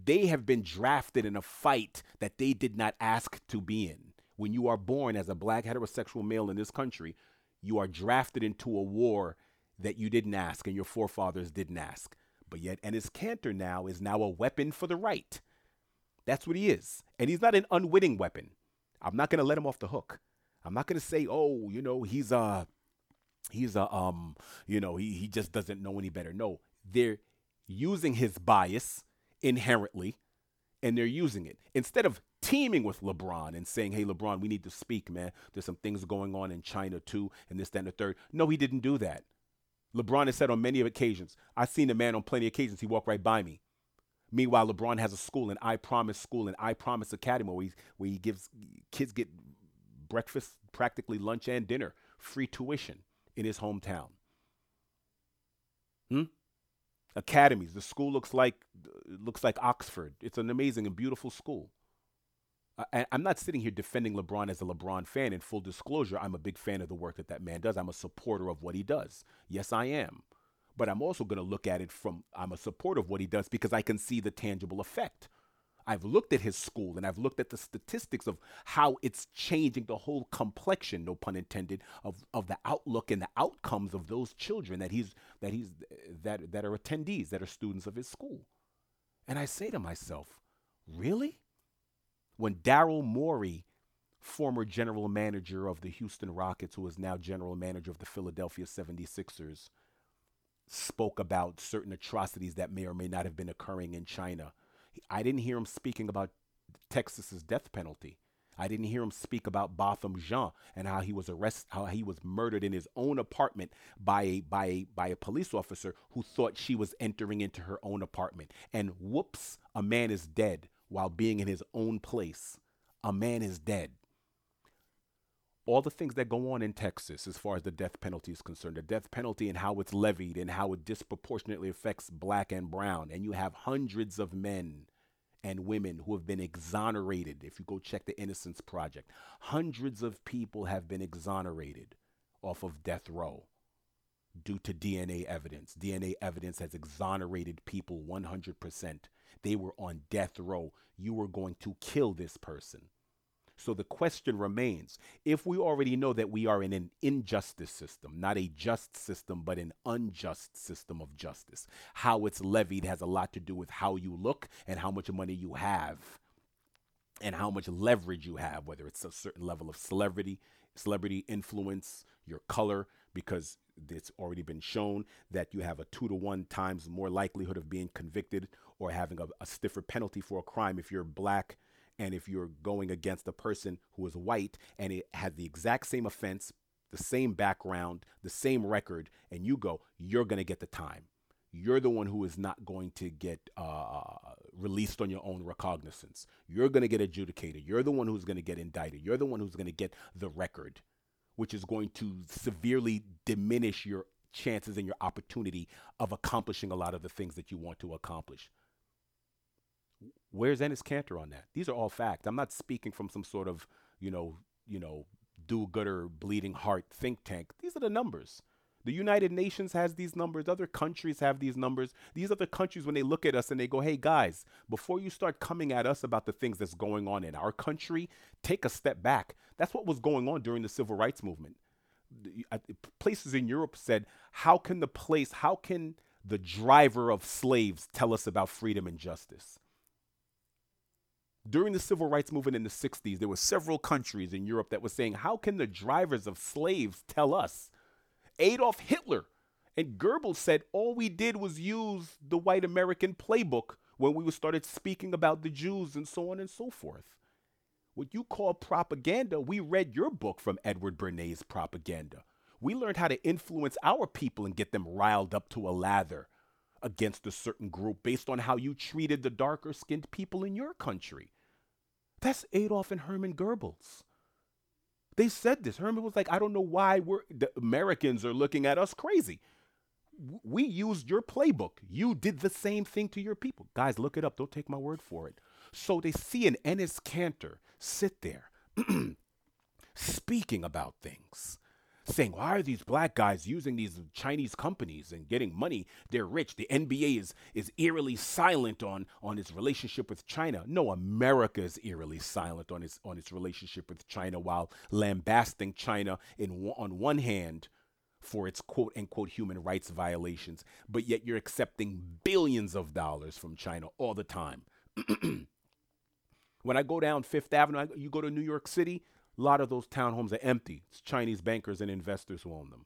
They have been drafted in a fight that they did not ask to be in. When you are born as a black heterosexual male in this country, you are drafted into a war that you didn't ask and your forefathers didn't ask. But yet, Enes Kanter now is now a weapon for the right. That's what he is. And he's not an unwitting weapon. I'm not going to let him off the hook. I'm not to say, oh, you know, he's a, he's a, um, you know, he, he just doesn't know any better. No, they're using his bias inherently and they're using it. Instead of teaming with LeBron and saying, hey, LeBron, we need to speak, man. There's some things going on in China too, and this, that, and the third. No, he didn't do that. LeBron has said on many occasions, I've seen a man on plenty of occasions, he walked right by me. Meanwhile, LeBron has a school, an I Promise school, an I Promise Academy, where he, where he gives kids get breakfast, practically lunch and dinner, free tuition in his hometown. Hmm? Academies. The school looks like looks like Oxford. It's an amazing and beautiful school. I, I'm not sitting here defending LeBron as a LeBron fan. In full disclosure, I'm a big fan of the work that that man does. I'm a supporter of what he does. Yes, I am. But I'm also going to look at it from I'm a supporter of what he does because I can see the tangible effect. I've looked at his school and I've looked at the statistics of how it's changing the whole complexion, no pun intended, of, of the outlook and the outcomes of those children that he's that he's that that are attendees, that are students of his school. And I say to myself, really? When Daryl Morey, former general manager of the Houston Rockets, who is now general manager of the Philadelphia 76ers, spoke about certain atrocities that may or may not have been occurring in China I didn't hear him speaking about Texas's death penalty. I didn't hear him speak about Botham Jean and how he was arrested, how he was murdered in his own apartment by a by a by a police officer who thought she was entering into her own apartment. And whoops, a man is dead while being in his own place. A man is dead all the things that go on in Texas as far as the death penalty is concerned, the death penalty and how it's levied and how it disproportionately affects black and brown. And you have hundreds of men and women who have been exonerated. If you go check the Innocence Project, hundreds of people have been exonerated off of death row due to DNA evidence. DNA evidence has exonerated people 100%. They were on death row. You were going to kill this person. So the question remains if we already know that we are in an injustice system, not a just system, but an unjust system of justice, how it's levied has a lot to do with how you look and how much money you have and how much leverage you have, whether it's a certain level of celebrity, celebrity influence, your color, because it's already been shown that you have a two to one times more likelihood of being convicted or having a, a stiffer penalty for a crime if you're black and if you're going against a person who is white and it has the exact same offense, the same background, the same record, and you go, you're going to get the time. You're the one who is not going to get uh, released on your own recognizance. You're going to get adjudicated. You're the one who's going to get indicted. You're the one who's going to get the record, which is going to severely diminish your chances and your opportunity of accomplishing a lot of the things that you want to accomplish. Where's Enes Kanter on that? These are all facts. I'm not speaking from some sort of, you know, you know, do-gooder, bleeding heart think tank. These are the numbers. The United Nations has these numbers. Other countries have these numbers. These the countries when they look at us and they go, hey, guys, before you start coming at us about the things that's going on in our country, take a step back. That's what was going on during the civil rights movement. Places in Europe said, how can the place, how can the driver of slaves tell us about freedom and justice? During the civil rights movement in the 60s, there were several countries in Europe that were saying, How can the drivers of slaves tell us? Adolf Hitler and Goebbels said, All we did was use the white American playbook when we started speaking about the Jews and so on and so forth. What you call propaganda, we read your book from Edward Bernays' propaganda. We learned how to influence our people and get them riled up to a lather against a certain group based on how you treated the darker skinned people in your country. That's Adolf and Herman Goebbels. They said this. Herman was like, I don't know why we're the Americans are looking at us crazy. We used your playbook. You did the same thing to your people. Guys, look it up. Don't take my word for it. So they see an Enes Kanter sit there speaking about things saying, why are these black guys using these Chinese companies and getting money? They're rich. The NBA is, is eerily silent on, on its relationship with China. No, America is eerily silent on its, on its relationship with China while lambasting China in, on one hand for its quote unquote human rights violations, but yet you're accepting billions of dollars from China all the time. when I go down Fifth Avenue, you go to New York City, a lot of those townhomes are empty. It's Chinese bankers and investors who own them.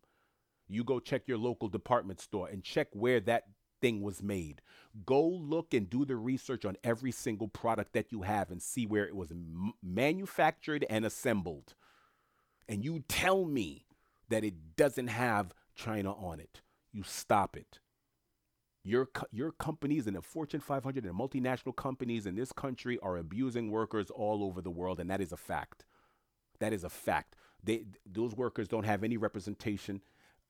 You go check your local department store and check where that thing was made. Go look and do the research on every single product that you have and see where it was m- manufactured and assembled. And you tell me that it doesn't have China on it. You stop it. Your, your companies and the Fortune 500 and multinational companies in this country are abusing workers all over the world, and that is a fact. That is a fact. They, those workers don't have any representation.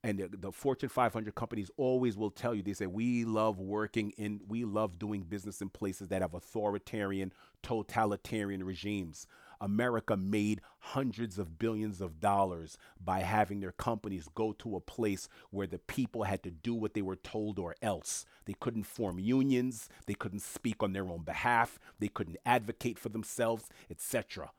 And the, the, Fortune 500 companies always will tell you, they say, we love working in, we love doing business in places that have authoritarian, totalitarian regimes. America made hundreds of billions of dollars by having their companies go to a place where the people had to do what they were told or else. They couldn't form unions, they couldn't speak on their own behalf, they couldn't advocate for themselves, etc.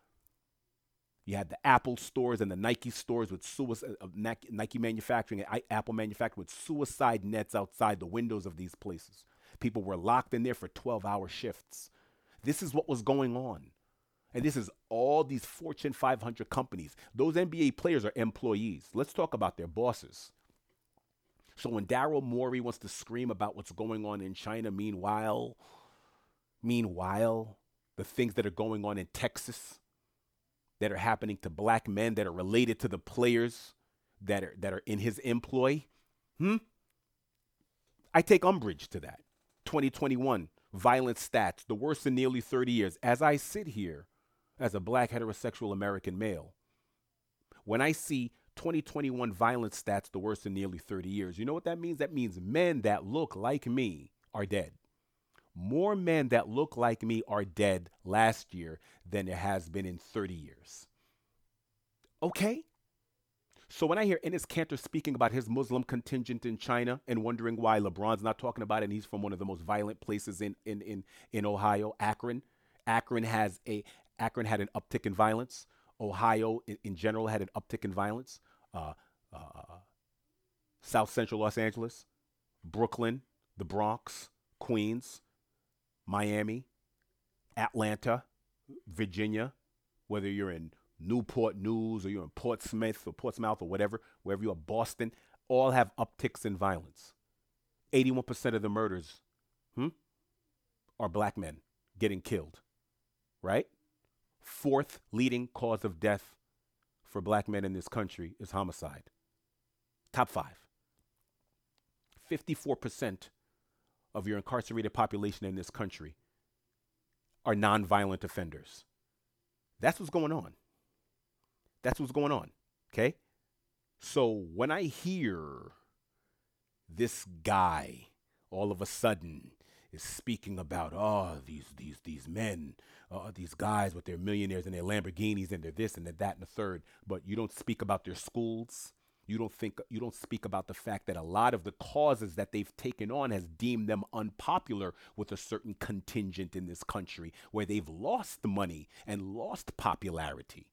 You had the Apple stores and the Nike stores with suicide, uh, Nike manufacturing and Apple manufacturing with suicide nets outside the windows of these places. People were locked in there for 12 hour shifts. This is what was going on. And this is all these Fortune 500 companies. Those NBA players are employees. Let's talk about their bosses. So when Daryl Morey wants to scream about what's going on in China, meanwhile, meanwhile, the things that are going on in Texas, that are happening to black men that are related to the players that are that are in his employ? Hmm? I take umbrage to that. 2021 violent stats, the worst in nearly 30 years. As I sit here as a black heterosexual American male, when I see 2021 violent stats, the worst in nearly 30 years, you know what that means? That means men that look like me are dead. More men that look like me are dead last year than there has been in 30 years. Okay? So when I hear Enes Kanter speaking about his Muslim contingent in China and wondering why LeBron's not talking about it, and he's from one of the most violent places in, in, in, in Ohio, Akron. Akron has a Akron had an uptick in violence. Ohio in, in general had an uptick in violence. Uh, uh, South Central Los Angeles, Brooklyn, the Bronx, Queens, Miami, Atlanta, Virginia, whether you're in Newport News or you're in Portsmouth or Portsmouth or whatever, wherever you are, Boston, all have upticks in violence. 81% of the murders hmm, are black men getting killed, right? Fourth leading cause of death for black men in this country is homicide. Top five. 54% of your incarcerated population in this country are nonviolent offenders. That's what's going on. That's what's going on. Okay? So when I hear this guy all of a sudden is speaking about oh these these these men uh, these guys with their millionaires and their Lamborghinis and their this and their that and the third but you don't speak about their schools you don't think you don't speak about the fact that a lot of the causes that they've taken on has deemed them unpopular with a certain contingent in this country where they've lost money and lost popularity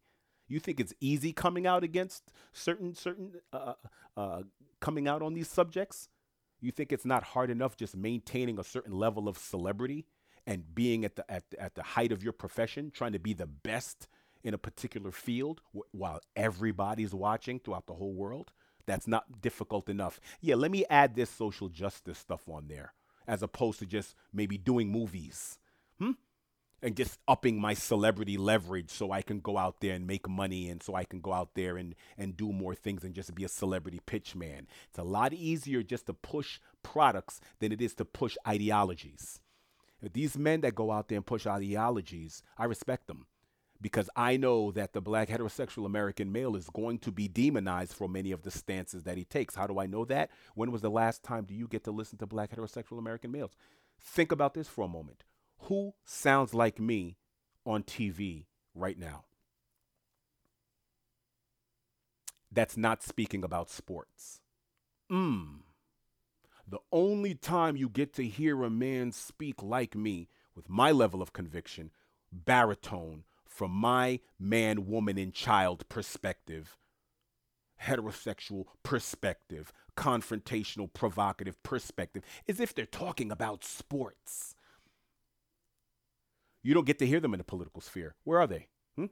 you think it's easy coming out against certain certain uh, uh, uh, coming out on these subjects? You think it's not hard enough just maintaining a certain level of celebrity and being at the at, at the height of your profession, trying to be the best in a particular field wh- while everybody's watching throughout the whole world? That's not difficult enough. Yeah, let me add this social justice stuff on there as opposed to just maybe doing movies. Hmm? and just upping my celebrity leverage so I can go out there and make money and so I can go out there and, and do more things and just be a celebrity pitch man. It's a lot easier just to push products than it is to push ideologies. These men that go out there and push ideologies, I respect them because I know that the black heterosexual American male is going to be demonized for many of the stances that he takes. How do I know that? When was the last time do you get to listen to black heterosexual American males? Think about this for a moment. Who sounds like me on TV right now? That's not speaking about sports. Mmm. The only time you get to hear a man speak like me with my level of conviction, baritone, from my man, woman, and child perspective, heterosexual perspective, confrontational, provocative perspective, is if they're talking about sports. You don't get to hear them in the political sphere. Where are they? Hmm?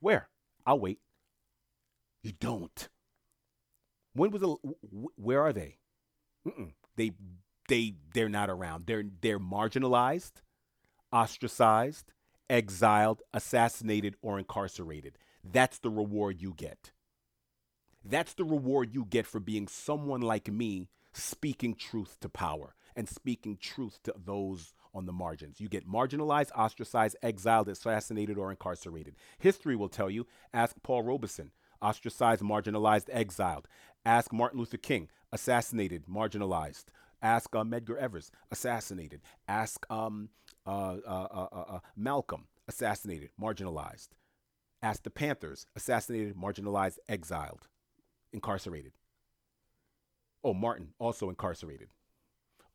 Where? I'll wait. You don't. When was the? Where are they? Mm-mm. They they they're not around. They're they're marginalized, ostracized, exiled, assassinated, or incarcerated. That's the reward you get. That's the reward you get for being someone like me speaking truth to power and speaking truth to those on the margins. You get marginalized, ostracized, exiled, assassinated, or incarcerated. History will tell you. Ask Paul Robeson, ostracized, marginalized, exiled. Ask Martin Luther King, assassinated, marginalized. Ask uh, Medgar Evers, assassinated. Ask um, uh, uh, uh, uh, uh Malcolm, assassinated, marginalized. Ask the Panthers, assassinated, marginalized, exiled, incarcerated. Oh, Martin, also incarcerated.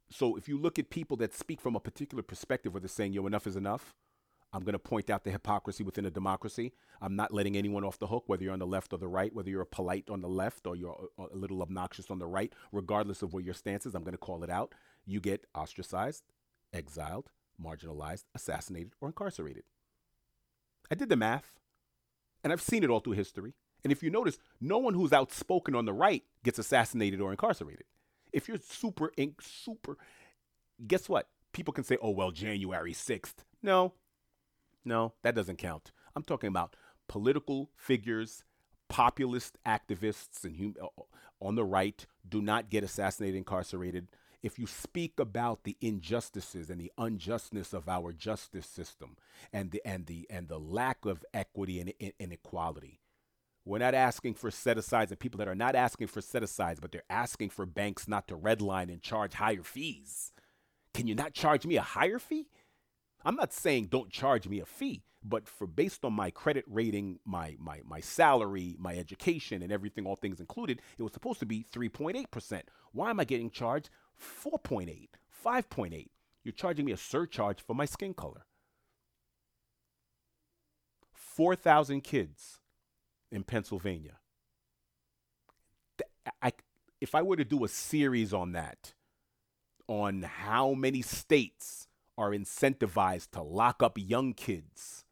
So if you look at people that speak from a particular perspective where they're saying, yo, enough is enough, I'm going to point out the hypocrisy within a democracy. I'm not letting anyone off the hook, whether you're on the left or the right, whether you're polite on the left or you're a, little obnoxious on the right, regardless of where your stance is, I'm going to call it out. You get ostracized, exiled, marginalized, assassinated, or incarcerated. I did the math, and I've seen it all through history. And if you notice, no one who's outspoken on the right gets assassinated or incarcerated. If you're super ink, super, guess what? People can say, oh, well, January 6th. No, no, that doesn't count. I'm talking about political figures, populist activists, and hum- uh, on the right do not get assassinated, incarcerated. If you speak about the injustices and the unjustness of our justice system and the and the and the lack of equity and inequality, we're not asking for set asides and people that are not asking for set asides, but they're asking for banks not to redline and charge higher fees. Can you not charge me a higher fee? I'm not saying don't charge me a fee, but for based on my credit rating, my my my salary, my education, and everything, all things included, it was supposed to be 3.8%. Why am I getting charged 4.8, 5.8? You're charging me a surcharge for my skin color. 4,000 kids in Pennsylvania. I, if I were to do a series on that, on how many states are incentivized to lock up young kids,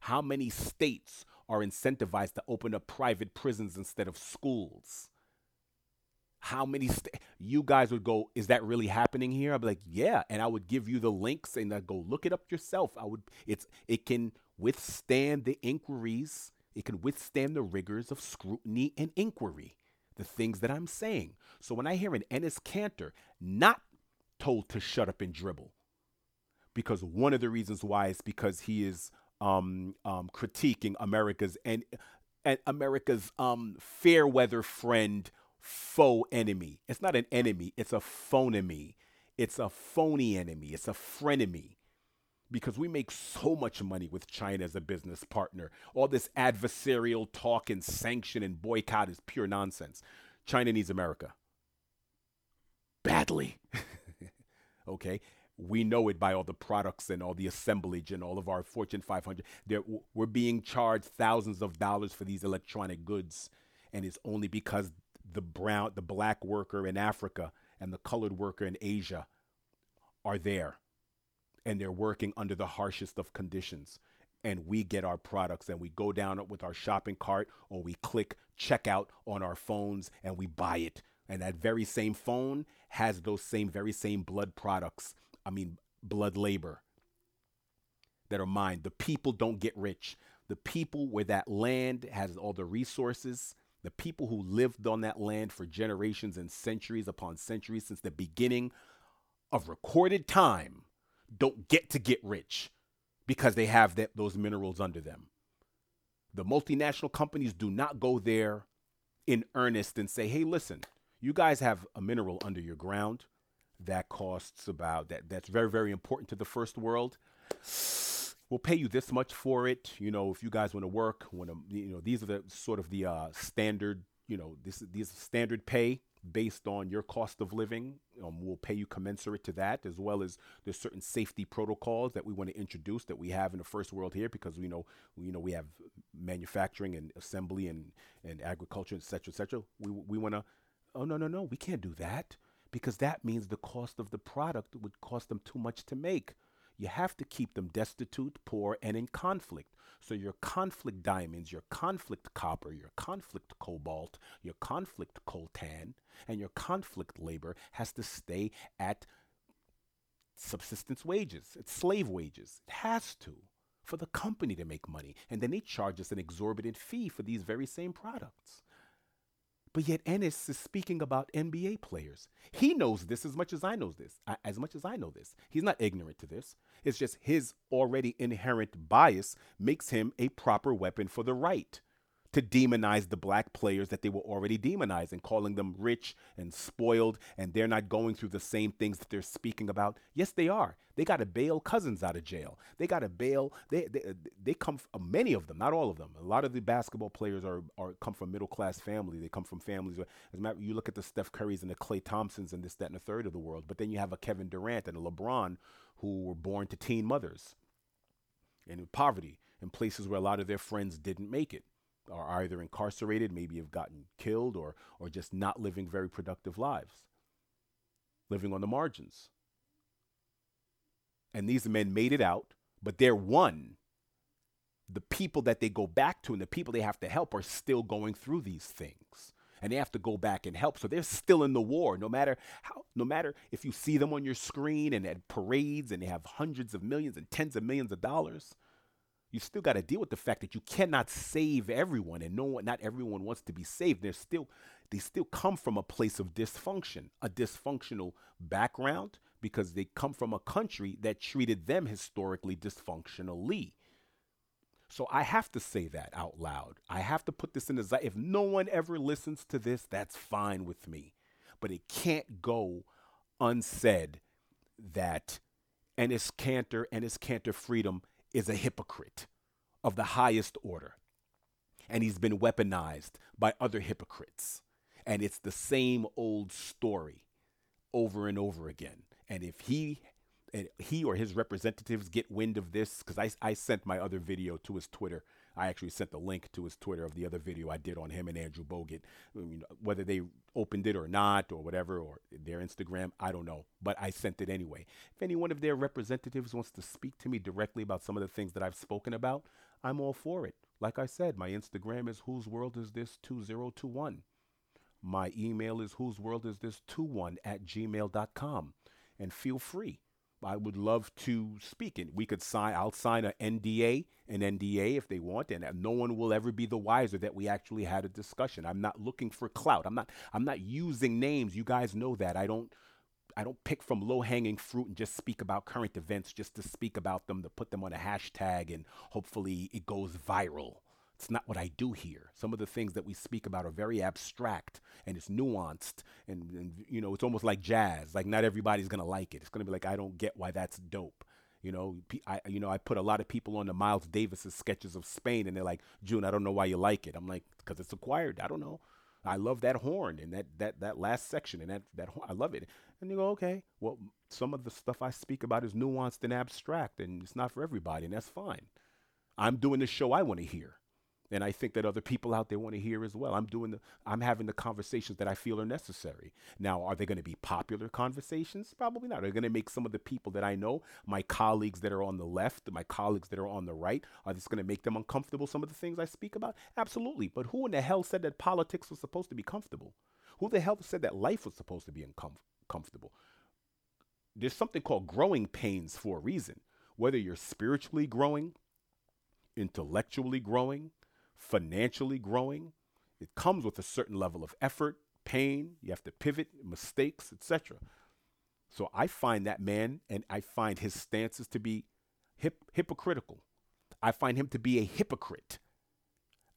how many states are incentivized to open up private prisons instead of schools, how many st- you guys would go is that really happening here? I'd be like yeah. And i would give you the links and i'd go look it up yourself. I would it's it can withstand the inquiries it can withstand the rigors of scrutiny and inquiry the things that i'm saying. So when i hear an Enes Kanter not told to shut up and dribble because one of the reasons why is because he is um, um, critiquing america's and, and america's um, fair weather friend faux enemy. It's not an enemy, it's a phonemy. It's a phony enemy. It's a frenemy. Because we make so much money with China as a business partner. All this adversarial talk and sanction and boycott is pure nonsense. China needs America. Badly. okay? We know it by all the products and all the assemblage and all of our Fortune 500. They're, we're being charged thousands of dollars for these electronic goods. And it's only because the brown, the black worker in Africa and the colored worker in Asia are there. And they're working under the harshest of conditions. And we get our products and we go down with our shopping cart or we click checkout on our phones and we buy it. And that very same phone has those same, very same blood products. I mean, blood labor that are mine. The people don't get rich. The people where that land has all the resources the people who lived on that land for generations and centuries upon centuries since the beginning of recorded time don't get to get rich because they have that, those minerals under them. The multinational companies do not go there in earnest and say, hey, listen, you guys have a mineral under your ground that costs about that that's very very important to the first world we'll pay you this much for it. You know, if you guys want to work, want to, you know, these are the sort of the uh, standard, you know, this these standard pay based on your cost of living. Um, we'll pay you commensurate to that, as well as there's certain safety protocols that we want to introduce that we have in the first world here, because we know, you know, we have manufacturing and assembly and and agriculture, et cetera, et cetera. We we want to. Oh no no no, we can't do that because that means the cost of the product would cost them too much to make you have to keep them destitute, poor, and in conflict. So your conflict diamonds, your conflict copper, your conflict cobalt, your conflict coltan, and your conflict labor has to stay at subsistence wages. It's slave wages. It has to for the company to make money. And then they charge us an exorbitant fee for these very same products. But yet Enes is speaking about NBA players. He knows this as much as I know this, as much as I know this. He's not ignorant to this. It's just his already inherent bias makes him a proper weapon for the right to demonize the black players that they were already demonizing, calling them rich and spoiled, and they're not going through the same things that they're speaking about. Yes, they are. They got to bail Cousins out of jail. They got to bail. They, they they come from, many of them, not all of them. A lot of the basketball players are are come from middle class families. They come from families. Where, as a matter, you look at the Steph Currys and the Klay Thompsons and this, that, and the third of the world. But then you have a Kevin Durant and a LeBron who were born to teen mothers in poverty in places where a lot of their friends didn't make it are either incarcerated, maybe have gotten killed, or, or just not living very productive lives, living on the margins. And these men made it out, but they're one. The people that they go back to and the people they have to help are still going through these things. And they have to go back and help. So they're still in the war, no matter how, no matter if you see them on your screen and at parades and they have hundreds of millions and tens of millions of dollars you still got to deal with the fact that you cannot save everyone and no one not everyone wants to be saved. They're still they still come from a place of dysfunction a dysfunctional background because they come from a country that treated them historically dysfunctionally. So i have to say that out loud. I have to put this in the if no one ever listens to this that's fine with me. But it can't go unsaid that and it's Kanter and it's Kanter Freedom is a hypocrite of the highest order. And he's been weaponized by other hypocrites. And it's the same old story over and over again. And if he and he or his representatives get wind of this, because I, I sent my other video to his Twitter I actually sent the link to his Twitter of the other video I did on him and Andrew Bogut. Um, whether they opened it or not, or whatever, or their Instagram, I don't know. But I sent it anyway. If any one of their representatives wants to speak to me directly about some of the things that I've spoken about, I'm all for it. Like I said, my Instagram is whose world is this 2021. My email is whose world is this 21 at gmail.com. And feel free I would love to speak, and we could sign. I'll sign an NDA, an NDA if they want, and uh, no one will ever be the wiser that we actually had a discussion. I'm not looking for clout. I'm not. I'm not using names. You guys know that. I don't. I don't pick from low hanging fruit and just speak about current events just to speak about them to put them on a hashtag and hopefully it goes viral. It's not what I do here. Some of the things that we speak about are very abstract and it's nuanced and, and you know, it's almost like jazz. Like not everybody's going to like it. It's going to be like I don't get why that's dope. You know, I you know I put a lot of people on the Miles Davis's sketches of Spain, and they're like, June, I don't know why you like it. I'm like, because it's acquired. I don't know. I love that horn and that that that last section and that that I love it. And you go, okay, well, some of the stuff I speak about is nuanced and abstract, and it's not for everybody, and that's fine. I'm doing the show I want to hear and I think that other people out there want to hear as well. I'm doing the I'm having the conversations that I feel are necessary. Now, are they going to be popular conversations? Probably not. Are they going to make some of the people that I know, my colleagues that are on the left, my colleagues that are on the right, are this going to make them uncomfortable some of the things I speak about? Absolutely. But who in the hell said that politics was supposed to be comfortable? Who the hell said that life was supposed to be uncomfortable? There's something called growing pains for a reason. Whether you're spiritually growing, intellectually growing, financially growing, it comes with a certain level of effort, pain, you have to pivot, mistakes, etc. So I find that man and I find his stances to be hip, hypocritical. I find him to be a hypocrite.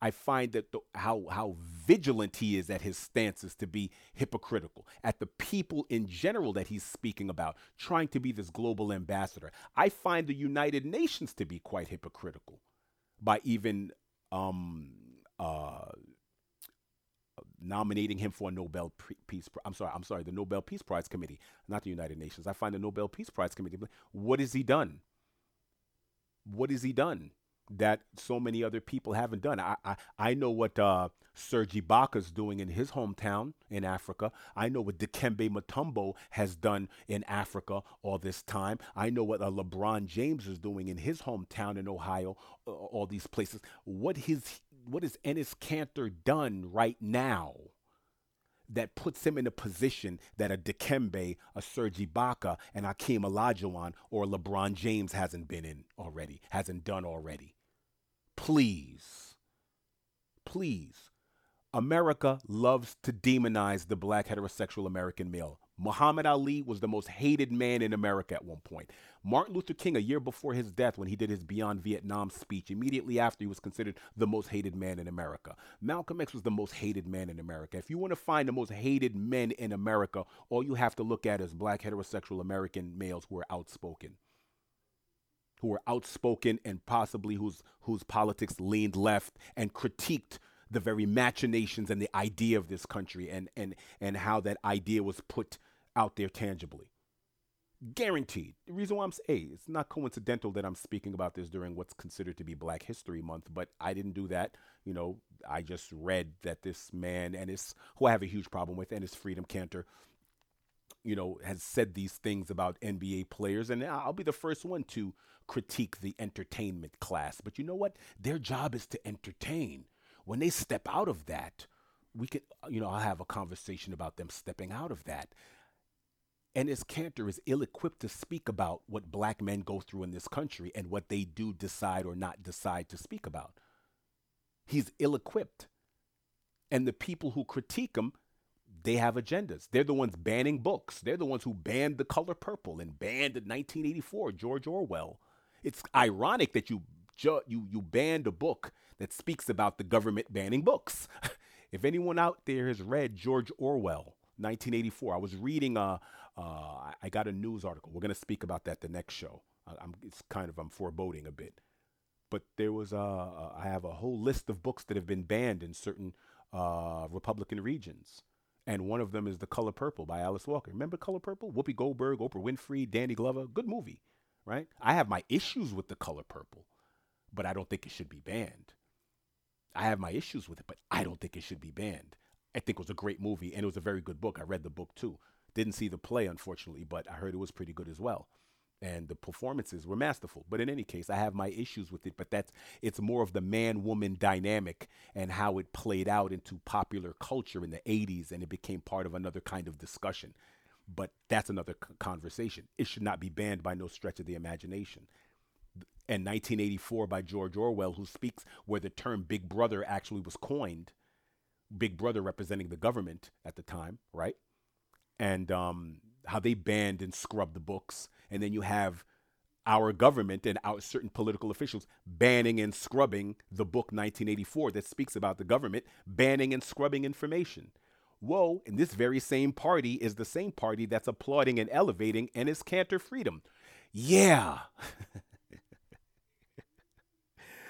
I find that the, how how vigilant he is at his stances to be hypocritical at the people in general that he's speaking about, trying to be this global ambassador. I find the United Nations to be quite hypocritical by even um, uh, nominating him for a Nobel Peace. I'm sorry, I'm sorry, the Nobel Peace Prize Committee, not the United Nations. I find the Nobel Peace Prize Committee. What has he done? What has he done that so many other people haven't done? I I, I know what uh, Serge Ibaka's doing in his hometown in Africa. I know what Dikembe Mutombo has done in Africa all this time. I know what uh, LeBron James is doing in his hometown in Ohio, uh, all these places. What his what has Enes Kanter done right now that puts him in a position that a Dikembe, a Serge Ibaka, and Hakeem Olajuwon or LeBron James hasn't been in already, hasn't done already? Please, please America loves to demonize the black heterosexual American male. Muhammad Ali was the most hated man in America at one point. Martin Luther King, a year before his death, when he did his Beyond Vietnam speech, immediately after he was considered the most hated man in America. Malcolm X was the most hated man in America. If you want to find the most hated men in America, all you have to look at is black heterosexual American males who are outspoken who were outspoken and possibly whose whose politics leaned left and critiqued the very machinations and the idea of this country and, and, and how that idea was put out there tangibly. Guaranteed. The reason why I'm saying it's not coincidental that I'm speaking about this during what's considered to be Black History Month, but I didn't do that. You know, I just read that this man and his who I have a huge problem with and his Freedom Kanter, you know, has said these things about NBA players, and I'll be the first one to critique the entertainment class. But you know what? Their job is to entertain when they step out of that, we could, you know, I'll have a conversation about them stepping out of that. Enes Kanter is ill equipped to speak about what black men go through in this country and what they do decide or not decide to speak about. He's ill equipped. And the people who critique him, they have agendas. They're the ones banning books. They're the ones who banned The Color Purple and banned 1984, George Orwell. It's ironic that you ju- you you banned a book that speaks about the government banning books. if anyone out there has read George Orwell, 1984. I was reading a, uh, I got a news article. We're going to speak about that the next show. I, am it's kind of, I'm foreboding a bit. But there was, a, I have a whole list of books that have been banned in certain uh, Republican regions. And one of them is The Color Purple by Alice Walker. Remember Color Purple? Whoopi Goldberg, Oprah Winfrey, Danny Glover. Good movie, right? I have my issues with The Color Purple, but I don't think it should be banned. I have my issues with it, but I don't think it should be banned. I think it was a great movie and it was a very good book. I read the book too. Didn't see the play, unfortunately, but I heard it was pretty good as well. And the performances were masterful. But in any case, I have my issues with it. But that's it's more of the man woman dynamic and how it played out into popular culture in the 80s and it became part of another kind of discussion. But that's another conversation. It should not be banned by no stretch of the imagination and 1984 by George Orwell, who speaks where the term Big Brother actually was coined. Big Brother representing the government at the time, right? And um, how they banned and scrubbed the books. And then you have our government and our certain political officials banning and scrubbing the book 1984 that speaks about the government banning and scrubbing information. Whoa, and this very same party is the same party that's applauding and elevating Enes Kanter Freedom. Yeah.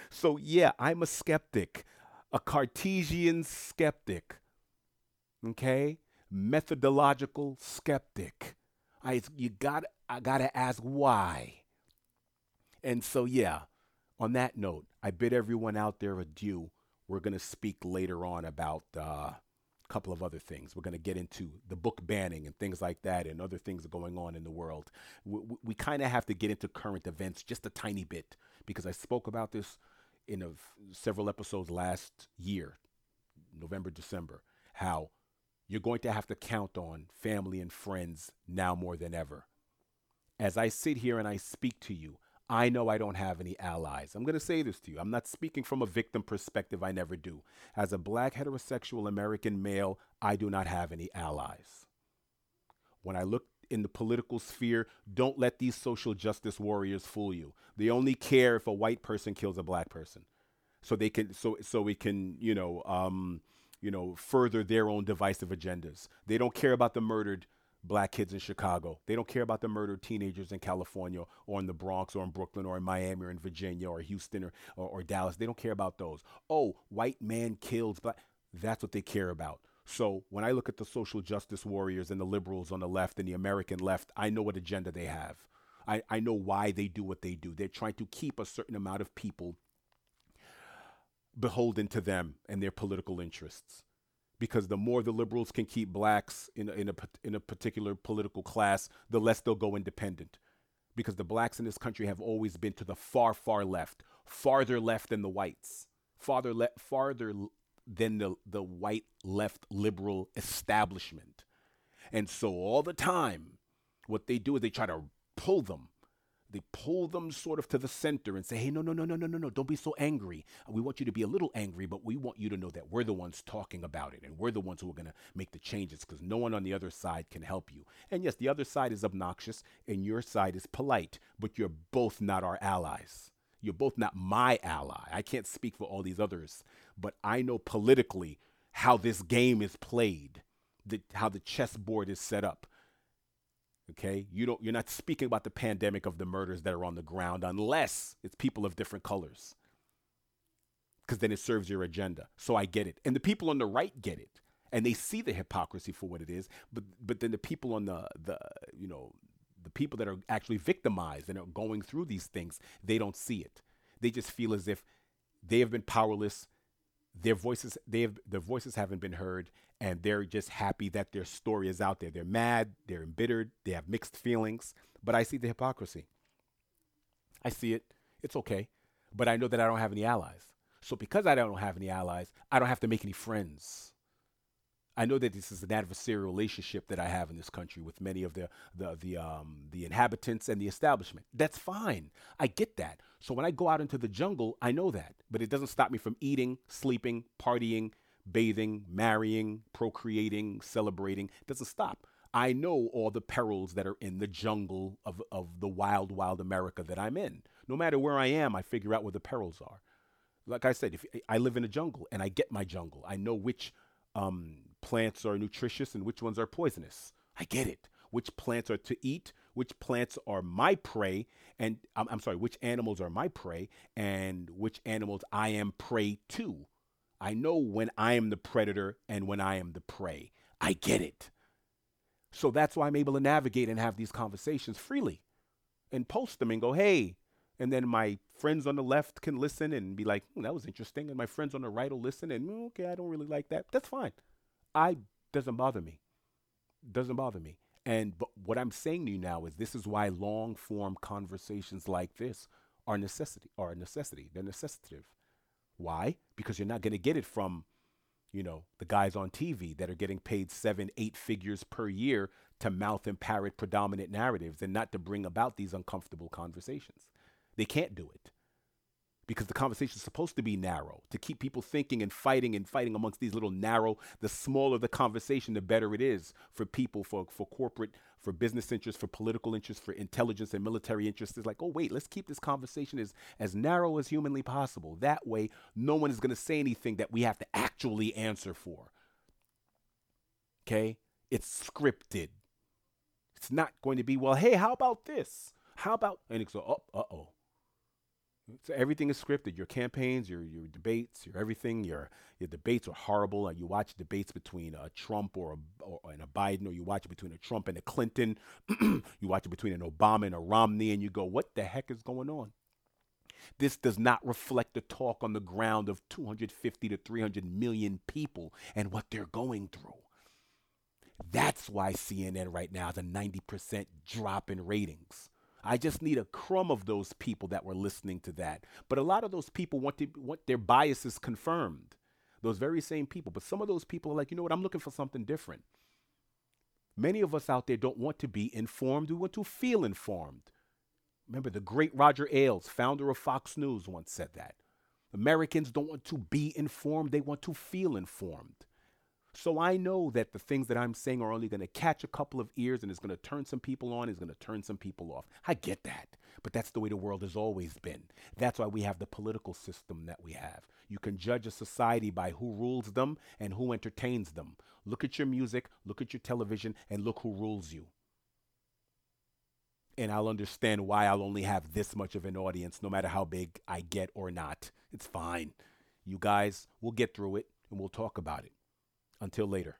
So, yeah, I'm a skeptic, a Cartesian skeptic. Okay? Methodological skeptic. I you got I got to ask why. And so yeah, on that note, I bid everyone out there adieu. We're to speak later on about uh, a couple of other things. We're to get into the book banning and things like that and other things going on in the world. We, we, we kind of have to get into current events just a tiny bit because I spoke about this in a, several episodes last year, November, December, how you're going to have to count on family and friends now more than ever. As I sit here and I speak to you, I know I don't have any allies. I'm going to say this to you. I'm not speaking from a victim perspective. I never do. As a black heterosexual American male, I do not have any allies. When I look in the political sphere, don't let these social justice warriors fool you. They only care if a white person kills a black person, so they can so so we can you know um, you know further their own divisive agendas. They don't care about the murdered black kids in Chicago. They don't care about the murdered teenagers in California or in the Bronx or in Brooklyn or in Miami or in Virginia or Houston or, or, or Dallas. They don't care about those. Oh, white man kills black. That's what they care about. So when I look at the social justice warriors and the liberals on the left and the American left, I know what agenda they have. I, I know why they do what they do. They're trying to keep a certain amount of people beholden to them and their political interests. Because the more the liberals can keep blacks in a, in a, in a particular political class, the less they'll go independent. Because the blacks in this country have always been to the far, far left, farther left than the whites, farther, le- farther than the, the white left liberal establishment. And so all the time, what they do is they try to pull them. They pull them sort of to the center and say, hey, no, no, no, no, no, no, no, don't be so angry. We want you to be a little angry, but we want you to know that we're the ones talking about it and we're the ones who are going to make the changes because no one on the other side can help you. And yes, the other side is obnoxious and your side is polite, but you're both not our allies. You're both not my ally. I can't speak for all these others but I know politically how this game is played, the, how the chessboard is set up. Okay, you don't. You're not speaking about the pandemic of the murders that are on the ground unless it's people of different colors, because then it serves your agenda. So I get it, and the people on the right get it, and they see the hypocrisy for what it is. But but then the people on the the you know the people that are actually victimized and are going through these things, they don't see it. They just feel as if they have been powerless their voices they have their voices haven't been heard and they're just happy that their story is out there they're mad they're embittered they have mixed feelings but i see the hypocrisy i see it it's okay but i know that i don't have any allies so because i don't have any allies i don't have to make any friends I know that this is an adversarial relationship that I have in this country with many of the the the um the inhabitants and the establishment. That's fine. I get that. So when I go out into the jungle, I know that. But it doesn't stop me from eating, sleeping, partying, bathing, marrying, procreating, celebrating. It doesn't stop. I know all the perils that are in the jungle of, of the wild, wild America that I'm in. No matter where I am, I figure out where the perils are. Like I said, if I live in a jungle and I get my jungle, I know which um, plants are nutritious and which ones are poisonous. I get it. Which plants are to eat, which plants are my prey, and I'm, I'm sorry, which animals are my prey, and which animals I am prey to. I know when I am the predator and when I am the prey. I get it. So that's why I'm able to navigate and have these conversations freely and post them and go, hey. And then my friends on the left can listen and be like, hmm, that was interesting. And my friends on the right will listen and, mm, okay, I don't really like that. That's fine. I doesn't bother me. Doesn't bother me. And but what I'm saying to you now is this is why long form conversations like this are necessity are a necessity. They're necessitative. Why? Because you're not going to get it from you know, the guys on TV that are getting paid seven, eight figures per year to mouth and parrot predominant narratives and not to bring about these uncomfortable conversations. They can't do it because the conversation is supposed to be narrow to keep people thinking and fighting and fighting amongst these little narrow the smaller the conversation the better it is for people for for corporate for business interests for political interests for intelligence and military interests. It's like oh wait let's keep this conversation as as narrow as humanly possible. That way no one is going to say anything that we have to actually answer for. Okay? It's scripted. It's not going to be well hey how about this? How about and it's oh uh-oh so everything is scripted. Your campaigns, your your debates, your everything. Your your debates are horrible. And you watch debates between a Trump or a or, and a Biden, or you watch it between a Trump and a Clinton. you watch it between an Obama and a Romney, and you go, "What the heck is going on?" This does not reflect the talk on the ground of 250 to 300 million people and what they're going through. That's why CNN right now has a 90% drop in ratings I just need a crumb of those people that were listening to that. But a lot of those people want to want their biases confirmed. Those very same people. But some of those people are like, you know what, I'm looking for something different. Many of us out there don't want to be informed, we want to feel informed. Remember, the great Roger Ailes, founder of Fox News, once said that. Americans don't want to be informed, they want to feel informed. So I know that the things that I'm saying are only going to catch a couple of ears and it's going to turn some people on, it's going to turn some people off. I get that. But that's the way the world has always been. That's why we have the political system that we have. You can judge a society by who rules them and who entertains them. Look at your music, look at your television, and look who rules you. And I'll understand why I'll only have this much of an audience, no matter how big I get or not. It's fine. You guys, we'll get through it and we'll talk about it. Until later.